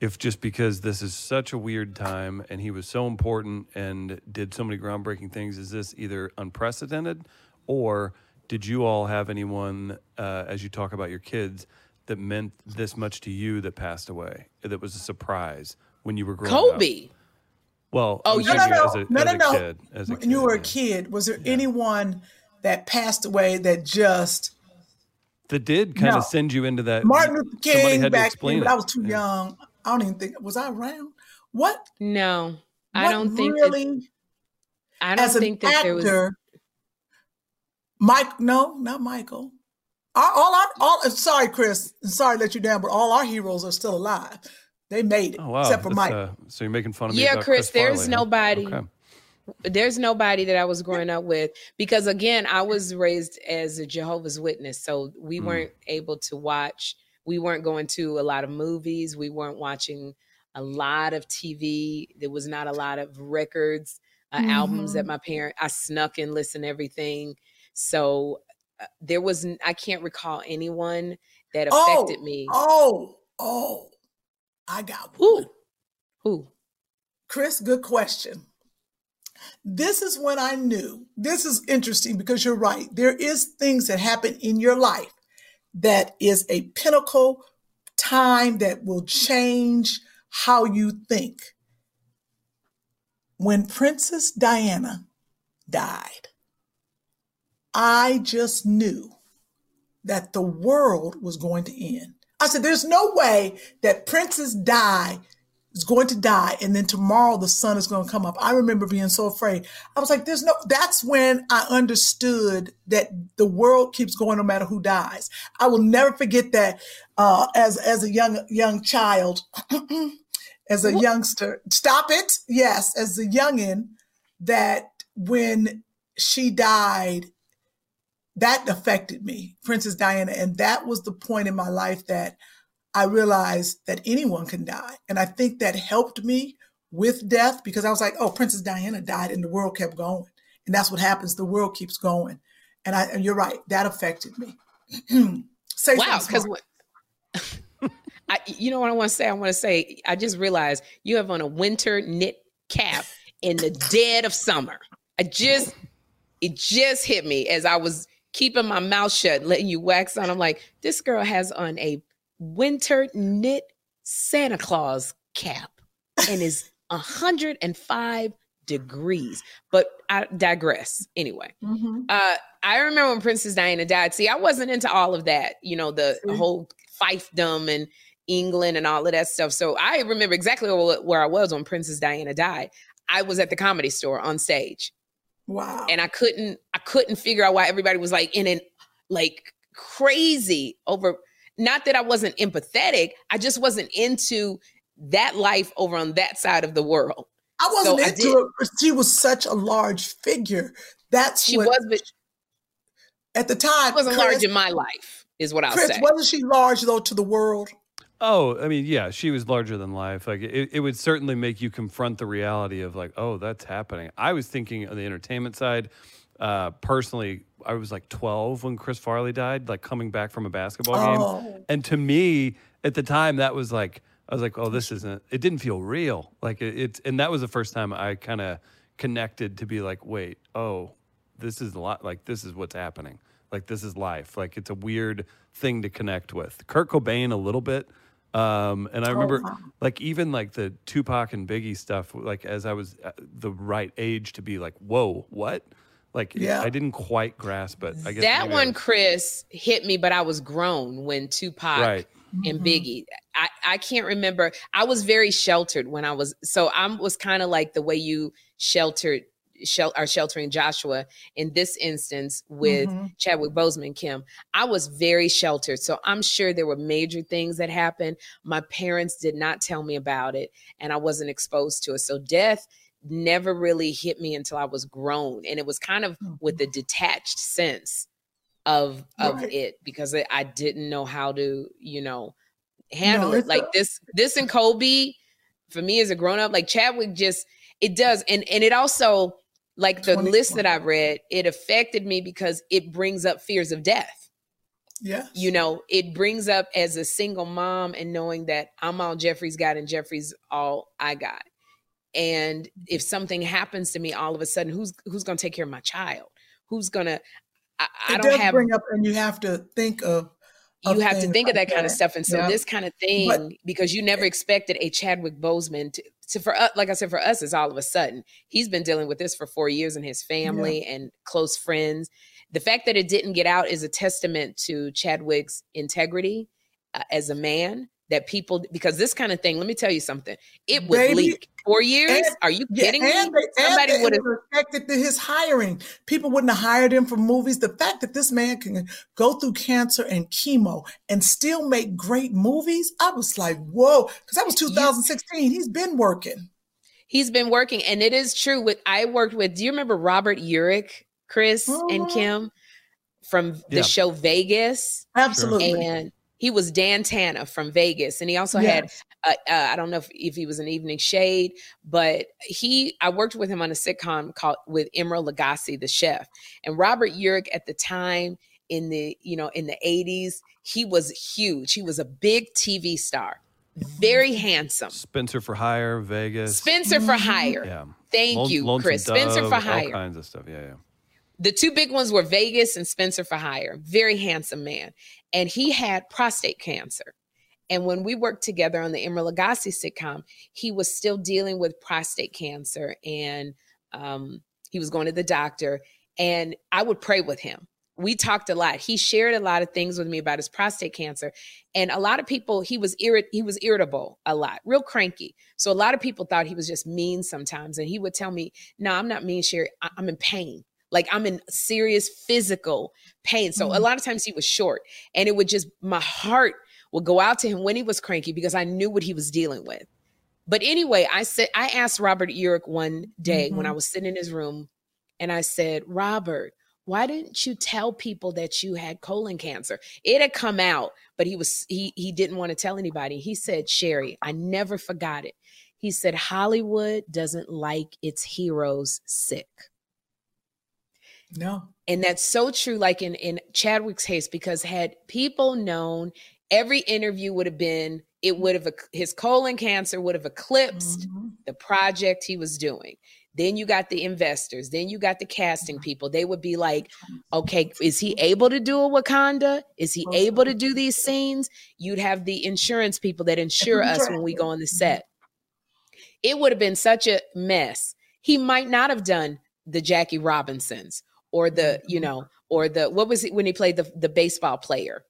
if just because this is such a weird time and he was so important and did so many groundbreaking things, is this either unprecedented or did you all have anyone, uh, as you talk about your kids, that meant this much to you that passed away? That was a surprise when you were growing up? kobe Well, Oh, I'm you- No, no, no, as a, no, as no, a no. kid. As a when you were a kid, was there anyone that passed away that just that did kind No. of send you into that. Martin Luther King had to back explain then? it. But I was too Yeah. young. I don't even think was I around. What? no i what don't think that, really. i don't as an think that actor, there was Mike, no, not Michael. Our, all our, all. Sorry, Chris. Sorry to let you down, but all our heroes are still alive. They made it, Oh wow! except for That's, Mike. uh, so you're making fun of me? Yeah, about Chris, there's nobody. Okay. there's nobody that I was growing up with because again, I was raised as a Jehovah's Witness, so we Mm. weren't able to watch. We weren't going to a lot of movies. We weren't watching a lot of TV. There was not a lot of records, uh, albums that Mhm. my parent. I snuck and listened everything. So uh, there was. I can't recall anyone that Oh, affected me. Oh, oh, I got one. Who? Who? Chris, good question. This is when I knew. This is interesting because you're right. There is things that happen in your life that is a pinnacle time that will change how you think. When Princess Diana died, I just knew that the world was going to end. I said, there's no way that Princess Di is going to die and then tomorrow the sun is going to come up. I remember being so afraid. I was like, there's no, that's when I understood that the world keeps going no matter who dies. I will never forget that uh, as, as a young, young child, as a youngster. Stop it. Yes. As a youngin that when she died, that affected me, Princess Diana. And that was the point in my life that I realized that anyone can die. And I think that helped me with death because I was like, oh, Princess Diana died and the world kept going. And that's what happens. The world keeps going. And, I, and you're right. That affected me. Say wow because smart. I, you know what I want to say? I want to say, I just realized you have on a winter knit cap in the dead of summer. I just, it just hit me as I was keeping my mouth shut, letting you wax on. I'm like, this girl has on a winter knit Santa Claus cap and is 105 degrees. But I digress anyway. Mhm. Uh, I remember when Princess Diana died. See, I wasn't into all of that, you know, the See? whole fiefdom and England and all of that stuff. So I remember exactly where, where I was when Princess Diana died. I was at the comedy store on stage Wow. and I couldn't I couldn't figure out why everybody was like in an like crazy over not that I wasn't empathetic, I just wasn't into that life over on that side of the world. I wasn't so into did- it. She was such a large figure. That's She what was but at the time. she wasn't Chris, large in my life, is what I'll Chris, say. wasn't she large though to the world? Oh, I mean, yeah, she was larger than life. Like it, it would certainly make you confront the reality of like, oh, that's happening. I was thinking on the entertainment side. Uh, personally, I was like 12 when Chris Farley died, like coming back from a basketball game. Oh, And to me, at the time, that was like, I was like, oh, this isn't, it didn't feel real. Like it, it's, and that was the first time I kind of connected to be like, wait, oh, this is a lot, like, this is what's happening. Like, this is life. Like, it's a weird thing to connect with. Kurt Cobain, a little bit. Um, and I remember, wow. like, even like the Tupac and Biggie stuff, like, as I was the right age to be like, whoa, what? Like, Yeah. I didn't quite grasp it. I guess that one, was- Chris, hit me, but I was grown when Tupac right. and Mhm. Biggie. I, I can't remember. I was very sheltered when I was so I was kind of like the way you sheltered shel- are sheltering Joshua in this instance with Mhm. Chadwick Boseman, Kym. I was very sheltered. So I'm sure there were major things that happened. My parents did not tell me about it and I wasn't exposed to it. So death never really hit me until I was grown. And it was kind of with a detached sense of of Right. it because I, I didn't know how to, you know, handle No, it. Like a- this this and Kobe, for me as a grown up, like Chadwick just it does. And and it also like the list that I read, it affected me because it brings up fears of death. Yeah. You know, it brings up as a single mom and knowing that I'm all Jeffrey's got and Jeffrey's all I got. And if something happens to me all of a sudden, who's who's gonna take care of my child? Who's gonna I, I don't have bring up, and you have to think of. you have to think of like that kind of stuff. And so Yeah. this kind of thing, because you never expected a Chadwick Boseman to, to for us, like I said, for us, it's all of a sudden. He's been dealing with this for four years and his family and close friends. The fact that it didn't get out is a testament to Chadwick's integrity uh, as a man. That people, because this kind of thing, let me tell you something, it would Baby, leak. Four years? and- Are you Yeah, kidding and me? they, Somebody would have. were affected to his hiring. People wouldn't have hired him for movies. The fact that this man can go through cancer and chemo and still make great movies, I was like, whoa, because that was 2016. He's been working. He's been working, and it is true. With I worked with. Do you remember Robert Urich, Chris and Mhm. Kym from the Yeah. show Vegas? Absolutely. And he was Dan Tana from Vegas, and he also had uh, uh, I don't know if, if he was an Evening Shade, but he. I worked with him on a sitcom called with Emeril Lagasse, the chef, and Robert Urich at the time in the you know in the eighties. He was huge. He was a big TV star, very handsome. Spencer for Hire, Vegas. Spencer for Mhm. hire. Yeah. Thank Lon- you, Lonesome Chris. Spencer Dove, for All hire. kinds of stuff. Yeah, yeah. The two big ones were Vegas and Spencer for hire. Very handsome man. And he had prostate cancer. And when we worked together on the Emeril Lagasse sitcom, he was still dealing with prostate cancer and um, he was going to the doctor. And I would pray with him. We talked a lot. He shared a lot of things with me about his prostate cancer. And a lot of people, he was irrit- he was irritable a lot, real cranky. So a lot of people thought he was just mean sometimes. And he would tell me, No, I'm not mean, Sherri. I- I'm in pain. Like I'm in serious physical pain. So a Mhm. lot of times he was short. And it would just my heart would go out to him when he was cranky because I knew what he was dealing with. But anyway, I said I asked Robert Urich one day when I Mhm. was sitting in his room and I said, Robert, why didn't you tell people that you had colon cancer? It had come out, but he was he he didn't want to tell anybody. He said, Sherri, I never forgot it. He said, Hollywood doesn't like its heroes sick. No. And that's so true, like in, in Chadwick's case, because had people known, every interview would have been, it would have, his colon cancer would have eclipsed Mhm. the project he was doing. then you got the investors, then you got the casting people. They would be like, okay, is he able to do a Wakanda? Is he able to do these scenes? You'd have the insurance people that insure us when we go on the set. It would have been such a mess. He might not have done the Jackie Robinsons or the, you know, or the what was it when he played the the baseball player?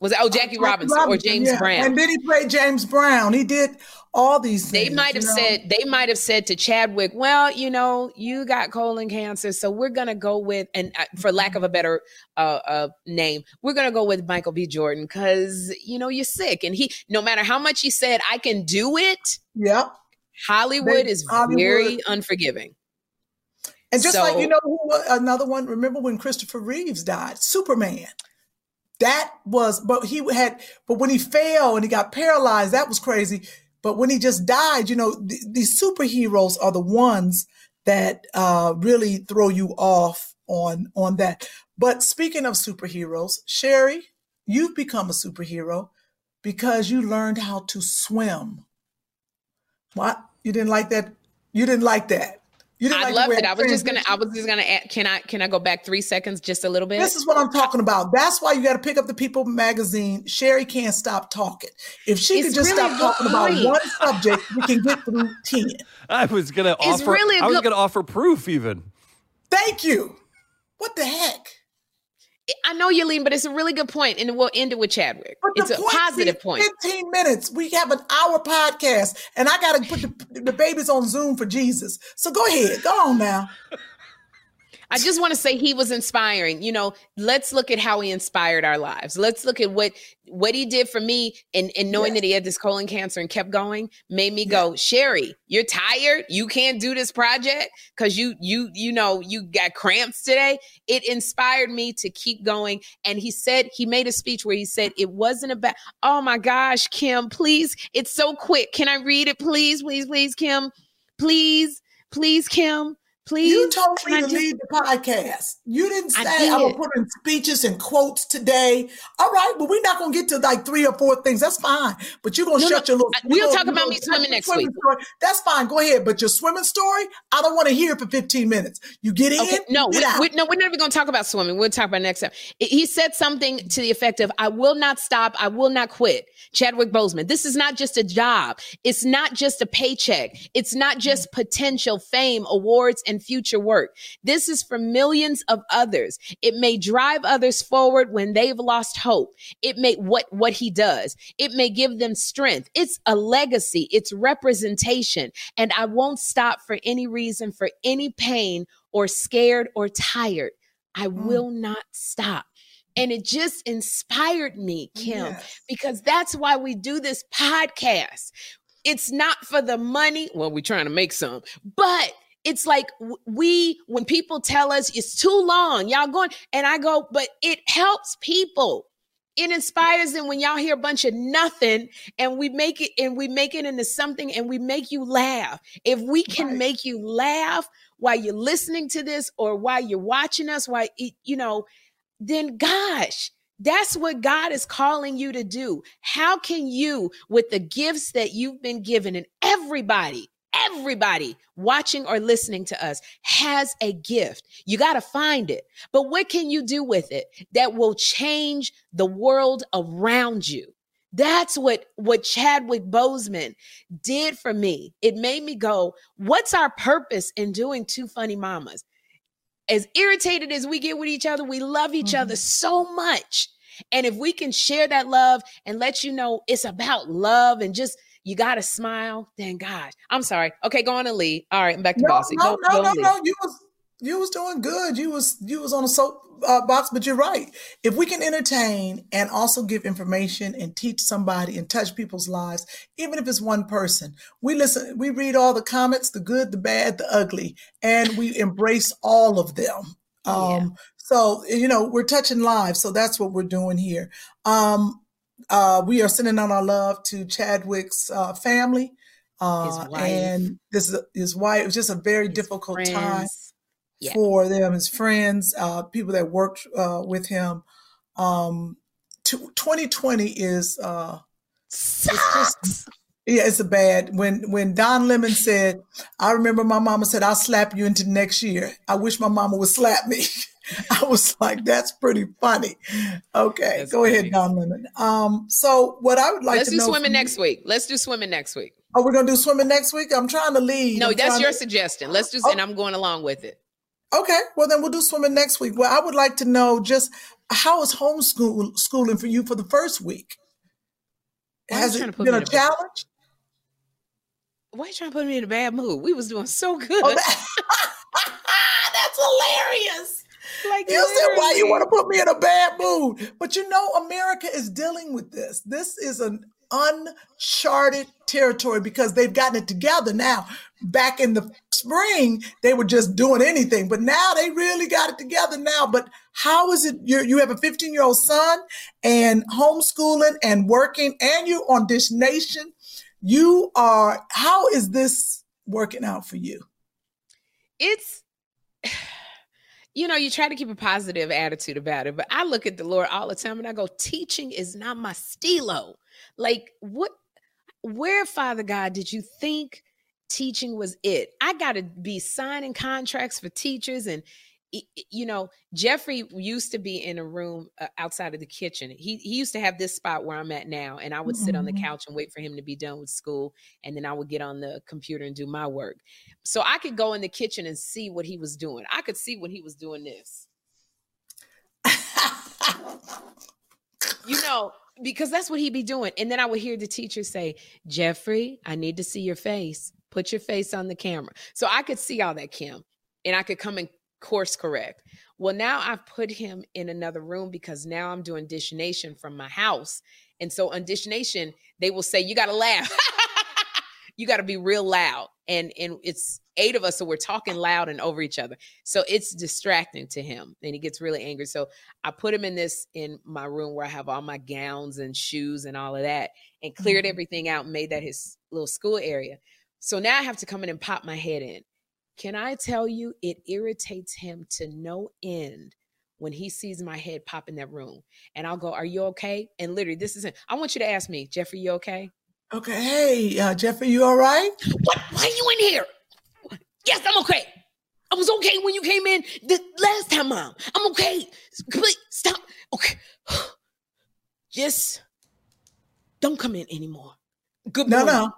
Was it oh Jackie Robinson, or James yeah. Brown? And then he played James Brown. He did all these they things. might have you know? said they might have said to Chadwick, "Well, you know, you got colon cancer, so we're gonna go with and uh, for lack of a better uh, uh, name, we're gonna go with Michael B. Jordan because you know you're sick." And he, no matter how much he said, "I can do it," Yep. Hollywood They- is Hollywood- very unforgiving. And just like you know, who, another one. Remember when Christopher Reeves died? Superman. That was, but he had, but when he fell and he got paralyzed, that was crazy. But when he just died, you know, th- these superheroes are the ones that uh, really throw you off on on that. But speaking of superheroes, Sherri, you've become a superhero because you learned how to swim. What? You didn't like that? You didn't like that? You didn't I like the loved it. I was just gonna. I was just gonna. Add, can I? Can I go back three seconds, just a little bit? This is what I'm talking about. That's why you got to pick up the People magazine. Sherri can't stop talking. If she It's could just really stop talking about one subject, we can get through 10. I was gonna It's offer. really a I was good- gonna offer proof even. Thank you. What the heck? I know you're leaving, but it's a really good point, and we'll end it with Chadwick. But It's a point point. 15 minutes. We have an hour podcast, and I got to put the, the babies on Zoom for Jesus. So go ahead. Go on now. I just want to say he was inspiring. You know, let's look at how he inspired our lives. Let's look at what what he did for me and, and knowing Yes. that he had this colon cancer and kept going made me go, Sherri, you're tired. You can't do this project because you you you know you got cramps today. It inspired me to keep going. And he said he made a speech where he said it wasn't about, oh my gosh, Kym, please, it's so quick. Can I read it, please, please, please, Kym, please, please, Kym. Please, You told me to lead the podcast. You didn't say I'm to put in speeches and quotes today. All right, but we're not going to get to like three or four things. That's fine. But you're going to No, no, shut your little. I- we'll gonna- talk you about gonna me swimming next swimming week. story. That's fine. Go ahead. But your swimming story, I don't want to hear it for 15 minutes. You get in, Okay, no, you we, we, no, we're not even going to talk about swimming. We'll talk about next time. He said something to the effect of, "I will not stop. I will not quit." Chadwick Boseman. This is not just a job. It's not just a paycheck. It's not just potential fame, awards, and future work. This is for millions of others. It may drive others forward when they've lost hope. It may what what he does. It may give them strength. It's a legacy. It's representation. And I won't stop for any reason, for any pain or scared or tired. I Mm. will not stop. And it just inspired me, Kym, Yes. because that's why we do this podcast. It's not for the money. Well, we're trying to make some, but it's like we, when people tell us it's too long, y'all going, and I go, but it helps people. It inspires them when y'all hear a bunch of nothing and we make it and we make it into something and we make you laugh. If we can Right. make you laugh while you're listening to this or while you're watching us, while it- you know, then gosh, that's what God is calling you to do. How can you, with the gifts that you've been given, and everybody, everybody watching or listening to us has a gift. You got to find it. But what can you do with it that will change the world around you? That's what what Chadwick Boseman did for me. It made me go, what's our purpose in doing two funny mamas? As irritated as we get with each other, we love each other mm-hmm. so much. And if we can share that love and let you know it's about love and just you gotta smile, then gosh, I'm sorry. Okay, go on and lead. All right, I'm back to No, bossy. no, Go- no, go no, no. You was you was doing good. You was you was on a soap uh, box, but you're right. If we can entertain and also give information and teach somebody and touch people's lives, even if it's one person, we listen. We read all the comments, the good, the bad, the ugly, and we embrace all of them. Yeah. Um, so you know we're touching lives, so that's what we're doing here. Um, uh, we are sending out our love to Chadwick's uh, family. Uh, and this is his wife. It was just a very His difficult time. Yeah. for them, his friends, uh, people that worked uh, with him. Um, to, 2020 is uh, Sucks. Yeah, it's a bad. When when Don Lemon said, I remember my mama said, I'll slap you into next year. I wish my mama would slap me. I was like, that's pretty funny. Okay, That's go funny. ahead, Don Lemon. Um, so what I would like Let's to do know swimming next week. Let's do swimming next week. Oh, we're gonna do swimming next week. I'm trying to lead. No, I'm that's your to- suggestion. Let's just, Oh. and I'm going along with it. Okay, well then we'll do swimming next week. Well, I would like to know just how is homeschool schooling for you for the first week? Why Has it been a challenge? Why are you trying to put me in a bad mood? We was doing so good. Oh, that- that's hilarious. Like You said why you want to put me in a bad mood, but you know America is dealing with this. This is an uncharted territory because they've gotten it together now. Back in the spring, they were just doing anything, but now they really got it together now. But how is it? You you have a 15 year old son and homeschooling and working, and you're on Dish Nation. You are. How is this working out for you? it's you know you try to keep a positive attitude about it but i look at the lord all the time and i go teaching is not my stilo. Like what where father god did you think teaching was it? I gotta be signing contracts for teachers and you know jeffrey used to be in a room uh, outside of the kitchen he, he used to have this spot where i'm at now and i would sit on the Mhm. couch and wait for him to be done with school and then i would get on the computer and do my work so I could go in the kitchen and see what he was doing. I could see when he was doing this. You know, because that's what he'd be doing. And then I would hear the teacher say, Jeffrey, I need to see your face. Put your face on the camera. So I could see all that, Kym, and I could come and course correct. Well, now I've put him in another room because now I'm doing Dish Nation from my house. And so on Dish Nation, they will say, You got to laugh. you got to be real loud. And, and it's eight of us, so we're talking loud and over each other. So it's distracting to him and he gets really angry. So I put him in this in my room where I have all my gowns and shoes and all of that and cleared Mhm. everything out and made that his little school area. So now I have to come in and pop my head in. Can I tell you, it irritates him to no end when he sees my head pop in that room. And I'll go, Are you okay? And literally, this is it. I want you to ask me, Jeffrey, you okay? Okay, hey, uh, Jeffrey, you all right? What? Why are you in here? Yes, I'm okay. I was okay when you came in the last time, Mom. I'm okay. Please stop. Okay. Just don't come in anymore. Good No, morning.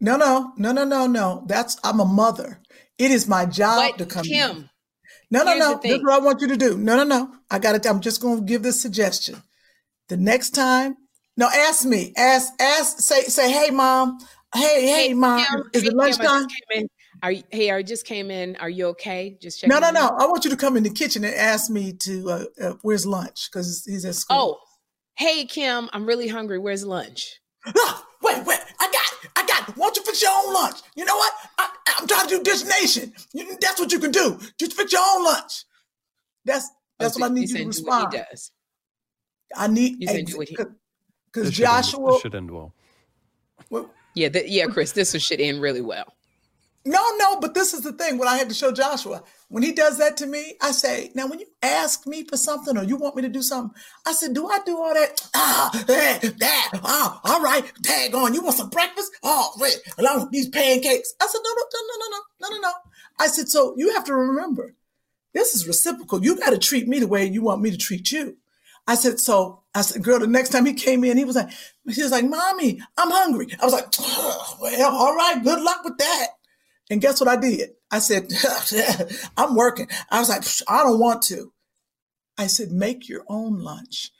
no, no, no, no, no, no, no. That's I'm a mother. It is my job But to come. in. Kym, No, no, no. This is what I want you to do. No, no, no. I got it. I'm just going to give this suggestion. The next time, no, ask me. Ask, ask. Say, say, hey, mom. Hey, hey, mom. Kym, is hey, it lunchtime? in. Are you, hey, I just came in. Are you okay? Just check. No, checking. no, you. no. I want you to come in the kitchen and ask me to uh, uh, where's lunch because he's at school. Oh, hey, Kym, I'm really hungry. Where's lunch? Ah, wait, wait. Why don't you fix your own lunch? You know what? I, I'm trying to do Dish Nation. You, that's what you can do. Just fix your own lunch. That's that's Oh, what I need you you to said do what respond. he does. I need You said do what he- because This should end- Joshua. should end well. well, Yeah, th- yeah, Chris, this one should end really well. No, no, but this is the thing. When I had to show Joshua when he does that to me, I say, "Now, when you ask me for something or you want me to do something, I said, do I do all that? Ah, that, that, ah, all right, tag on. You want some breakfast? Oh, wait, along with these pancakes." I said, "No, no, no, no, no, no, no, no." I said, "So you have to remember, this is reciprocal. You got to treat me the way you want me to treat you." I said, so I said, girl, the next time he came in, he was like, he was like, mommy, I'm hungry. I was like, well, all right, good luck with that. And guess what I did? I said, I'm working. I was like, I don't want to. I said, make your own lunch.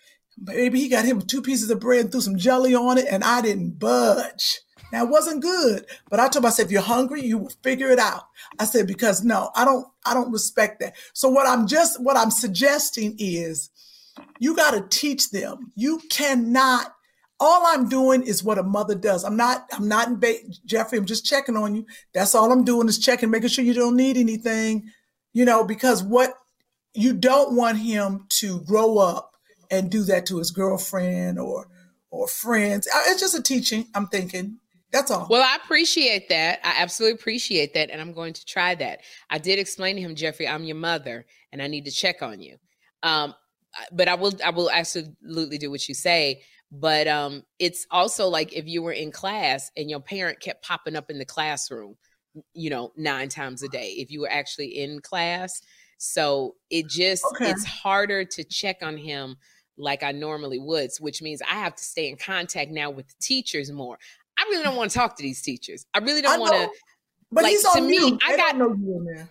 Baby, he got him two pieces of bread and threw some jelly on it, and I didn't budge. Now it wasn't good, but I told myself, if you're hungry, you will figure it out. I said, because no, I don't, I don't respect that. So what I'm just, what I'm suggesting is you got to teach them. You cannot all I'm doing is what a mother does. I'm not, I'm not in ba- Jeffrey, I'm just checking on you. That's all I'm doing is checking, making sure you don't need anything, you know, because what you don't want him to grow up and do that to his girlfriend or or friends. Uh, It's just a teaching, I'm thinking. That's all. Well, I appreciate that. I absolutely appreciate that. And I'm going to try that. I did explain to him, Jeffrey, I'm your mother and I need to check on you. Um, but I will I will absolutely do what you say. But um, it's also like if you were in class and your parent kept popping up in the classroom, you know, nine times a day. If you were actually in class, so it just Okay. it's harder to check on him like I normally would, which means I have to stay in contact now with the teachers more. I really don't want to talk to these teachers. I really don't want to but like, he's to on me, mute. I They got- don't know you in there.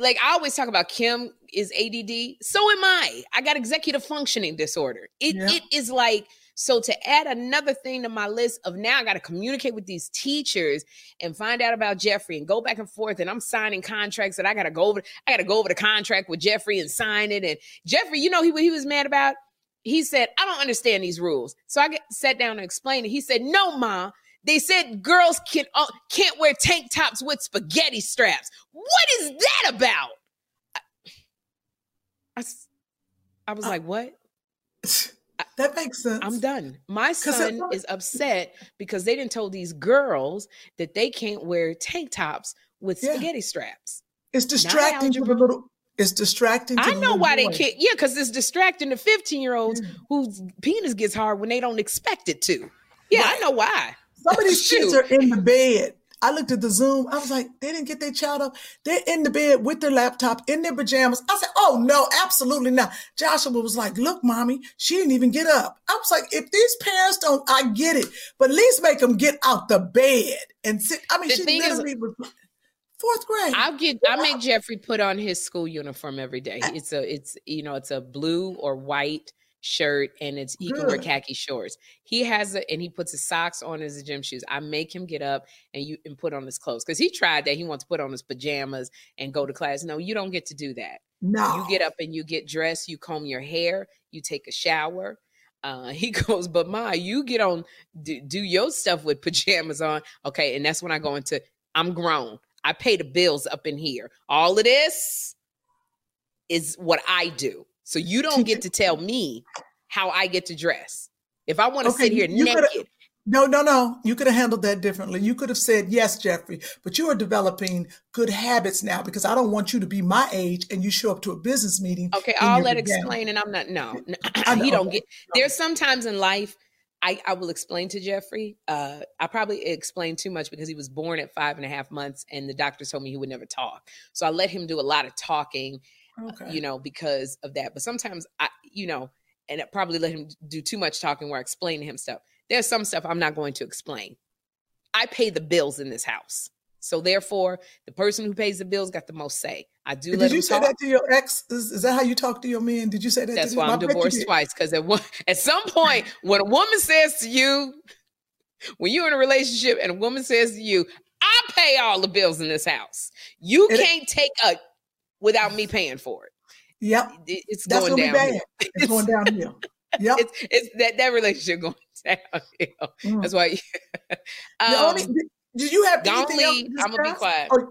like I always talk about Kym is ADD. So am I. I got executive functioning disorder. It Yeah. it is like so to add another thing to my list of now I got to communicate with these teachers and find out about Jeffrey and go back and forth and I'm signing contracts that I got to go over I got to go over the contract with Jeffrey and sign it and Jeffrey, you know he he was mad about? He said, "I don't understand these rules." So I get, sat down and explained it. He said, "No, ma, they said girls can uh, can't wear tank tops with spaghetti straps. What is that about? I I was Uh, like, what? That makes sense. I'm done. My son is upset because they didn't tell these girls that they can't wear tank tops with Yeah. spaghetti straps. It's distracting to the little. It's distracting. To I know why they can't. Yeah, because it's distracting the 15 year olds whose penis gets hard when they don't expect it to. Yeah, I know why. Some of these kids are in the bed. I looked at the Zoom. I was like, they didn't get their child up. They're in the bed with their laptop in their pajamas. I said, oh no, absolutely not. Joshua was like, look, mommy, she didn't even get up. I was like, if these parents don't, I get it, but at least make them get out the bed and sit. I mean, The she thing is- literally was fourth grade. I'll get I make Jeffrey put on his school uniform every day. It's a it's you know, it's a blue or white shirt and it's he can wear khaki shorts. He has it and he puts his socks on as gym shoes. I make him get up and you and put on his clothes because he tried that. He wants to put on his pajamas and go to class. No, you don't get to do that. no, You get up and you get dressed, you comb your hair, you take a shower. Uh, he goes, but Ma, you get on, do, do your stuff with pajamas on. Okay. And that's when I go into, I'm grown. I pay the bills up in here. All of this is what I do. So you don't get to tell me how I get to dress. If I want to Okay, sit here you naked, No, no, no. You could have handled that differently. You could have said, yes, Jeffrey, but you are developing good habits now because I don't want you to be my age and you show up to a business meeting. Okay, in all your that pajamas. explain, and I'm not. No, no I know, he don't get. There's sometimes in life, I I will explain to Jeffrey. Uh, I probably explained too much because he was born at five and a half months, and the doctors told me he would never talk. So I let him do a lot of talking, Okay. you know, because of that. But sometimes I, you know, and I probably let him do too much talking where I explain to him stuff. There's some stuff I'm not going to explain. I pay the bills in this house. So therefore, the person who pays the bills got the most say. I do let Did you say talk. that to your ex? Is, is that how you talk to your men? Did you say that? That's to why? I'm divorced twice. Because at one, at some point, when a woman says to you, when you're in a relationship and a woman says to you, "I pay all the bills in this house. You It- can't take a without me paying for it." Yep, It- It's that's going down. bad. It's going downhill. Yep. It's it's that that relationship going downhill. Mm. That's why. The um, only, do you have anything else to I'm gonna be quiet. Or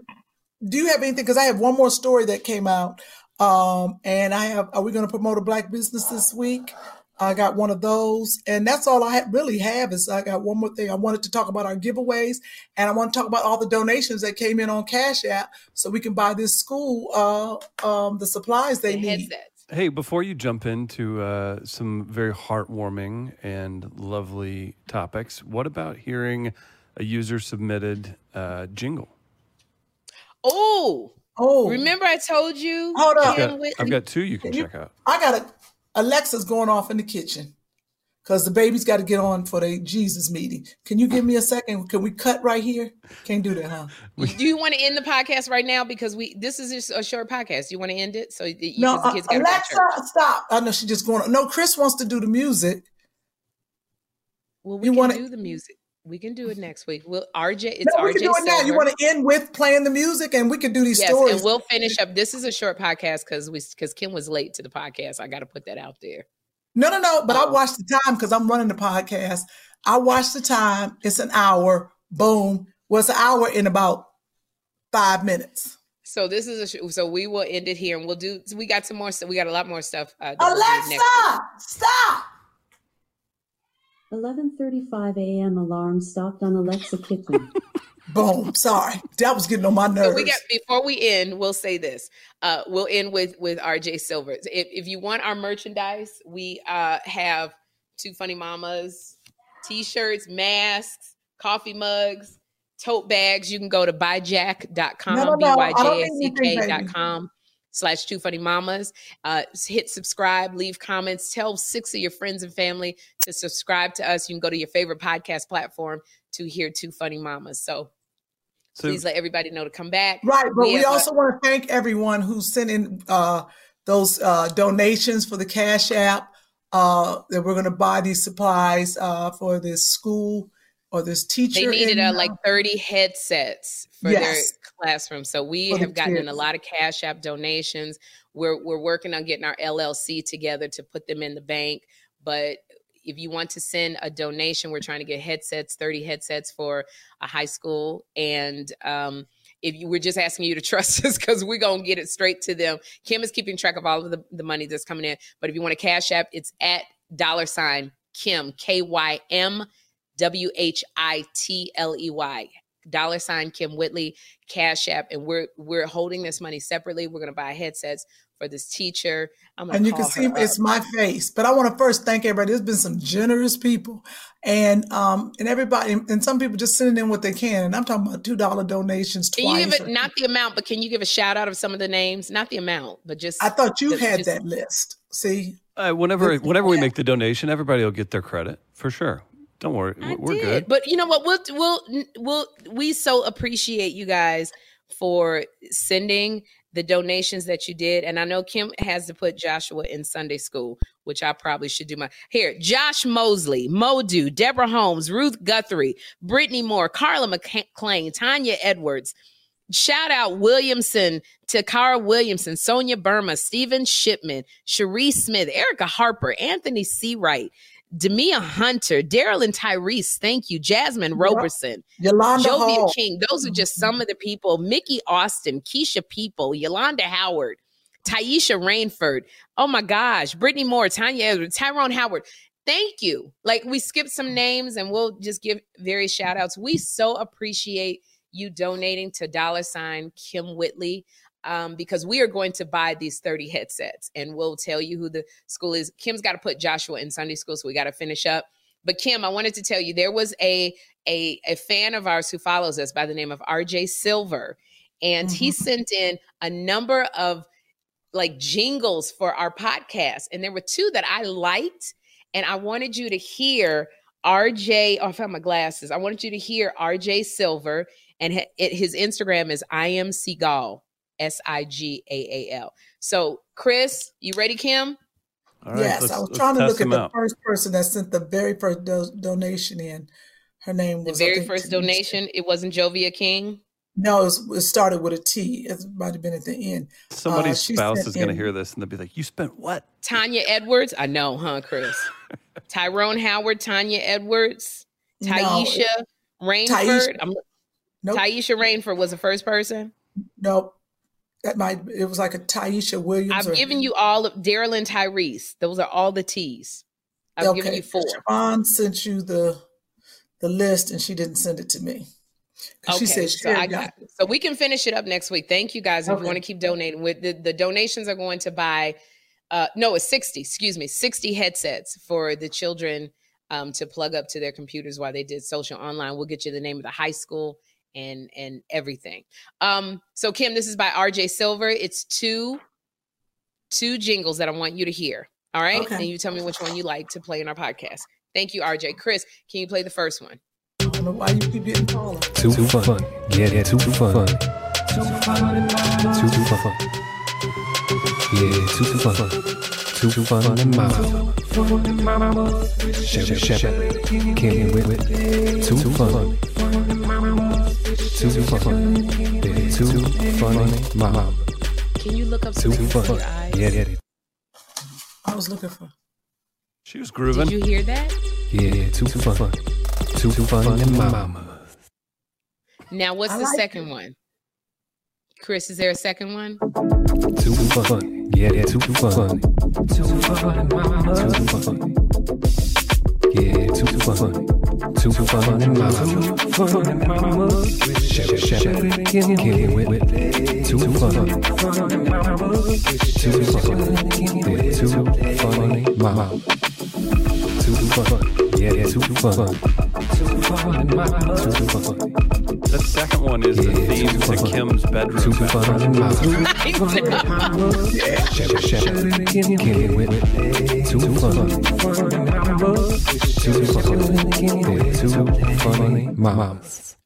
do you have anything? Because I have one more story that came out, um, and I have. Are we going to promote a black business this week? I got one of those, and that's all I really have. Is I got one more thing. I wanted to talk about our giveaways, and I want to talk about all the donations that came in on Cash App, so we can buy this school uh, um, the supplies they the need. headsets. Hey, before you jump into uh, some very heartwarming and lovely topics, what about hearing a user submitted uh, jingle? Oh, Oh, remember I told you? Hold up. I've got, I've got two you can Can you- check out. I got a Alexa's going off in the kitchen because the baby's got to get on for the Jesus meeting. Can you give me a second? Can we cut right here? Can't do that, huh? Do you want to end the podcast right now because we this is just a short podcast? You want to end it so that you, No, 'cause the uh, kids gotta go Alexa, stop. I know she's just going. No, Chris wants to do the music. Well, we you can wanna- do the music. We can do it next week. We'll RJ. It's no, we RJ can do it now. You want to end with playing the music, and we can do these Yes, stories. and we'll finish up. This is a short podcast because we because Kym was late to the podcast. I got to put that out there. no, no, no. But I Oh. watch the time because I'm running the podcast. I watch the time. It's an hour. Boom. Well, it's an hour in about five minutes. So this is a sh- so we will end it here, and we'll do. We got some more stuff. We got a lot more stuff. Uh, that we'll do next week. Alexa, stop. 11:35 a.m. alarm stopped on Alexa Kitchen. Boom. Sorry. That was getting on my nerves. So we got before we end, we'll say this. Uh, we'll end with with RJ Silver. If, if you want our merchandise, we uh, have two funny mamas, t-shirts, masks, coffee mugs, tote bags. You can go to buyjack.com, No, no, no, I don't need anything, B-Y-J-A-C-K.com slash two funny mamas. Uh, hit subscribe, leave comments, tell six of your friends and family to subscribe to us. You can go to your favorite podcast platform to hear two funny mamas. So So please let everybody know to come back. Right, but we, have a- also want to thank everyone who sent in uh, those uh, donations for the Cash App uh, that we're going to buy these supplies uh, for this school or this teacher. they needed in, uh, like 30 headsets for Yes. their classroom. So we For have gotten in a lot of cash app donations. We're we're working on getting our llc together to put them in the bank. But if you want to send a donation we're trying to get headsets 30 headsets for a high school. And um if you we're just asking you to trust us because we're gonna get it straight to them. Kim is keeping track of all of the, the money that's coming in. But if you want to cash app it's at dollar sign kym k-y-m W H I T L E Y. Dollar sign Kym Whitley, Cash App, and we're we're holding this money separately. We're gonna buy headsets for this teacher. I'm and you can see her it's my face. But I want to first thank everybody. There's been some generous people, and um, and everybody, and some people just sending in what they can. And I'm talking about two dollar donations Can you give it not the amount, but can you give a shout out of some of the names? Not the amount, but just I thought you just- had just- that list. See, uh, whenever whenever we make the donation, everybody will get their credit for sure. Don't worry, I we're did. good. But you know what? We'll we'll we'll we so appreciate you guys for sending the donations that you did. And I know Kym has to put Joshua in Sunday school, which I probably should do my here. Josh Mosley, Modu, Deborah Holmes, Ruth Guthrie, Brittany Moore, Carla McClain, Tanya Edwards. Shout out Williamson, Takara Williamson, Sonia Burma, Stephen Shipman, Cherie Smith, Erica Harper, Anthony Seawright, Demia Hunter, Daryl and Tyrese, thank you. Jasmine Roberson, Yolanda Jovia Hall. King. Those are just some mm-hmm. of the people. Mickey Austin, Keisha People, Yolanda Howard, Taisha Rainford. Oh my gosh, Brittany Moore, Tanya Edwards, Tyrone Howard. Thank you. Like we skipped some names and we'll just give various shout outs. We so appreciate you donating to dollar sign Kym Whitley um, because we are going to buy these 30 headsets and we'll tell you who the school is. Kym's got to put Joshua in Sunday school, so we got to finish up. But Kym, I wanted to tell you there was a a a fan of ours who follows us by the name of RJ Silver, and he Mhm. sent in a number of like jingles for our podcast, and there were two that I liked, and I wanted you to hear RJ. Oh, I found my glasses. I wanted you to hear RJ Silver, and his Instagram is I am Sigaal, S I G A A L. So, Chris, you ready, Kym? All right, yes, I was trying to look at the out. first person that sent the very first do- donation in. Her name was the very think, first Tanisha. donation. It wasn't Jovia King. No, it, was, it started with a T. It might have been at the end. Somebody's uh, spouse is going to hear this and they'll be like, "You spent what?" Tanya Edwards. I know, huh, Chris? Tyrone Howard, Tanya Edwards, No, Taisha Rainford. Taisha- Nope. Taisha Rainford was the first person. Nope. That might it was like a Taisha Williams. I've or, given you all of Daryl and Tyrese. Those are all the T's. I've given you four. Siobhan sent you the the list and she didn't send it to me. Okay, She said so I got it. so we can finish it up next week. Thank you guys. If you want to keep donating, with the, the donations are going to buy uh no, it's 60, excuse me, 60 headsets for the children um to plug up to their computers while they did social online. We'll get you the name of the high school and and everything. Um so Kym, this is by RJ Silver. It's two two jingles that I want you to hear. All right? Okay. And you tell me which one you like to play in our podcast. Thank you, RJ. Chris, can you play the first one? I don't know why you keep getting taller. Too fun. Get it too fun. Too fun. Yeah, too fun. Too fun and mama. Sherri Shepherd. Kym with it. Too fun. Too fun. Yeah, too funny mama. Can you look up Too something with fun. your eyes? Get it. I was looking for She was grooving. Did you hear that? Yeah, too fun. Too fun and mama. Now, what's I the like second one? Chris, is there a second one? Too fun. Get it too fun. Too fun. Yeah, too fun. Two funny mamas. Two funny mamas. Share, share, Kym, Kym with, with two funny. Two funny. Yeah, two funny mamas. Two funny. Yeah, two funny. Two funny mamas. Two funny. That second one is the Yeah, theme two to funny. Kym's bedroom. Two funny mamas. I Share, share, Kym, Kym with, with two funny. Funny. Mamas.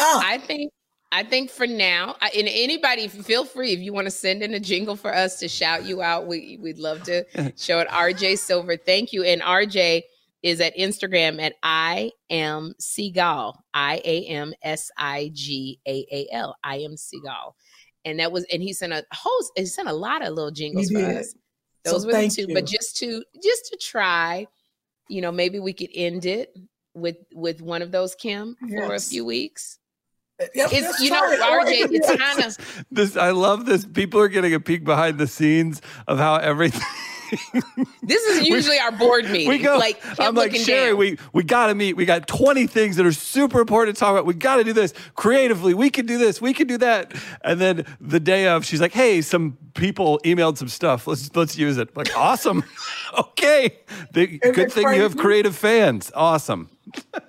Ah, I think I think for now, I, and anybody feel free if you want to send in a jingle for us to shout you out. We we'd love to show it. RJ Silver, thank you. And RJ is at Instagram at I am Sigaal. I A M S I G A A L. I am Sigaal. And that was and he sent a host he sent a lot of little jingles for us. So Those were the two. you. But just to just to try, you know, maybe we could end it with with one of those Kym for a few weeks. Yep, It's you know. RJ, it's kind of This I love this. People are getting a peek behind the scenes of how everything. This is usually our board meeting. we go. like I'm like looking Sherri. down. We we got to meet. We got 20 things that are super important to talk about. We got to do this creatively. We can do this. We can do that. And then the day of, she's like, "Hey, some people emailed some stuff. Let's let's use it." Like, awesome. okay. The, good it thing you have creative fans. Awesome.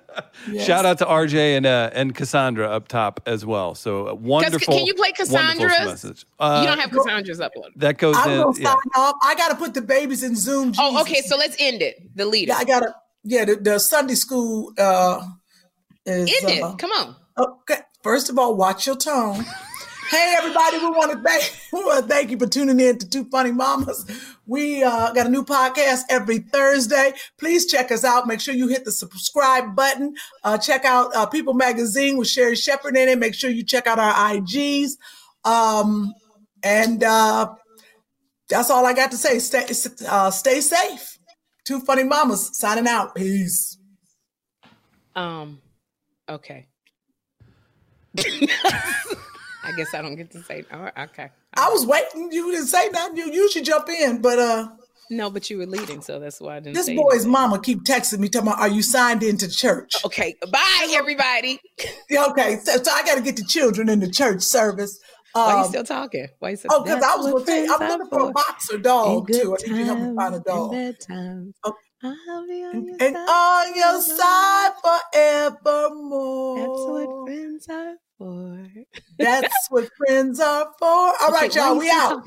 Yes. Shout out to RJ and uh, and Cassandra up top as well. So uh, wonderful. can you play wonderful Cassandra's? Uh, you don't have Cassandra's upload. that goes I'm in. gonna yeah. sign off. I gotta put the babies in Zoom. Oh, okay. So let's end it. The leader. yeah, I gotta. Yeah, the, the Sunday school uh, is. end it. uh, Come on. Okay, first of all, watch your tone. hey, everybody, we want to thank thank you for tuning in to Two Funny Mamas. We uh, got a new podcast every Thursday. Please check us out. Make sure you hit the subscribe button. Uh, check out uh, People Magazine with Sherri Shepherd in it. Make sure you check out our IGs. Um, and uh, that's all I got to say. Stay, uh, stay safe. Two Funny Mamas signing out. Peace. Um. Okay. I guess I don't get to say. Oh, okay. I was waiting. You didn't say nothing. You usually jump in, but uh. No, but you were leading, so that's why I didn't. This boy's anything. mama keep texting me, talking about, "Are you signed into church?" Okay. Bye, everybody. Okay, so, so I got to get the children in the church service. Why are you Um, still talking? Why you still? oh, because I was going to say, I'm looking for a boxer dog too. I need you to help me find a dog. in bad times. Oh. I'll be on your And side. on your side forevermore. what friends are for. That's what friends are for. All right, y'all, we out.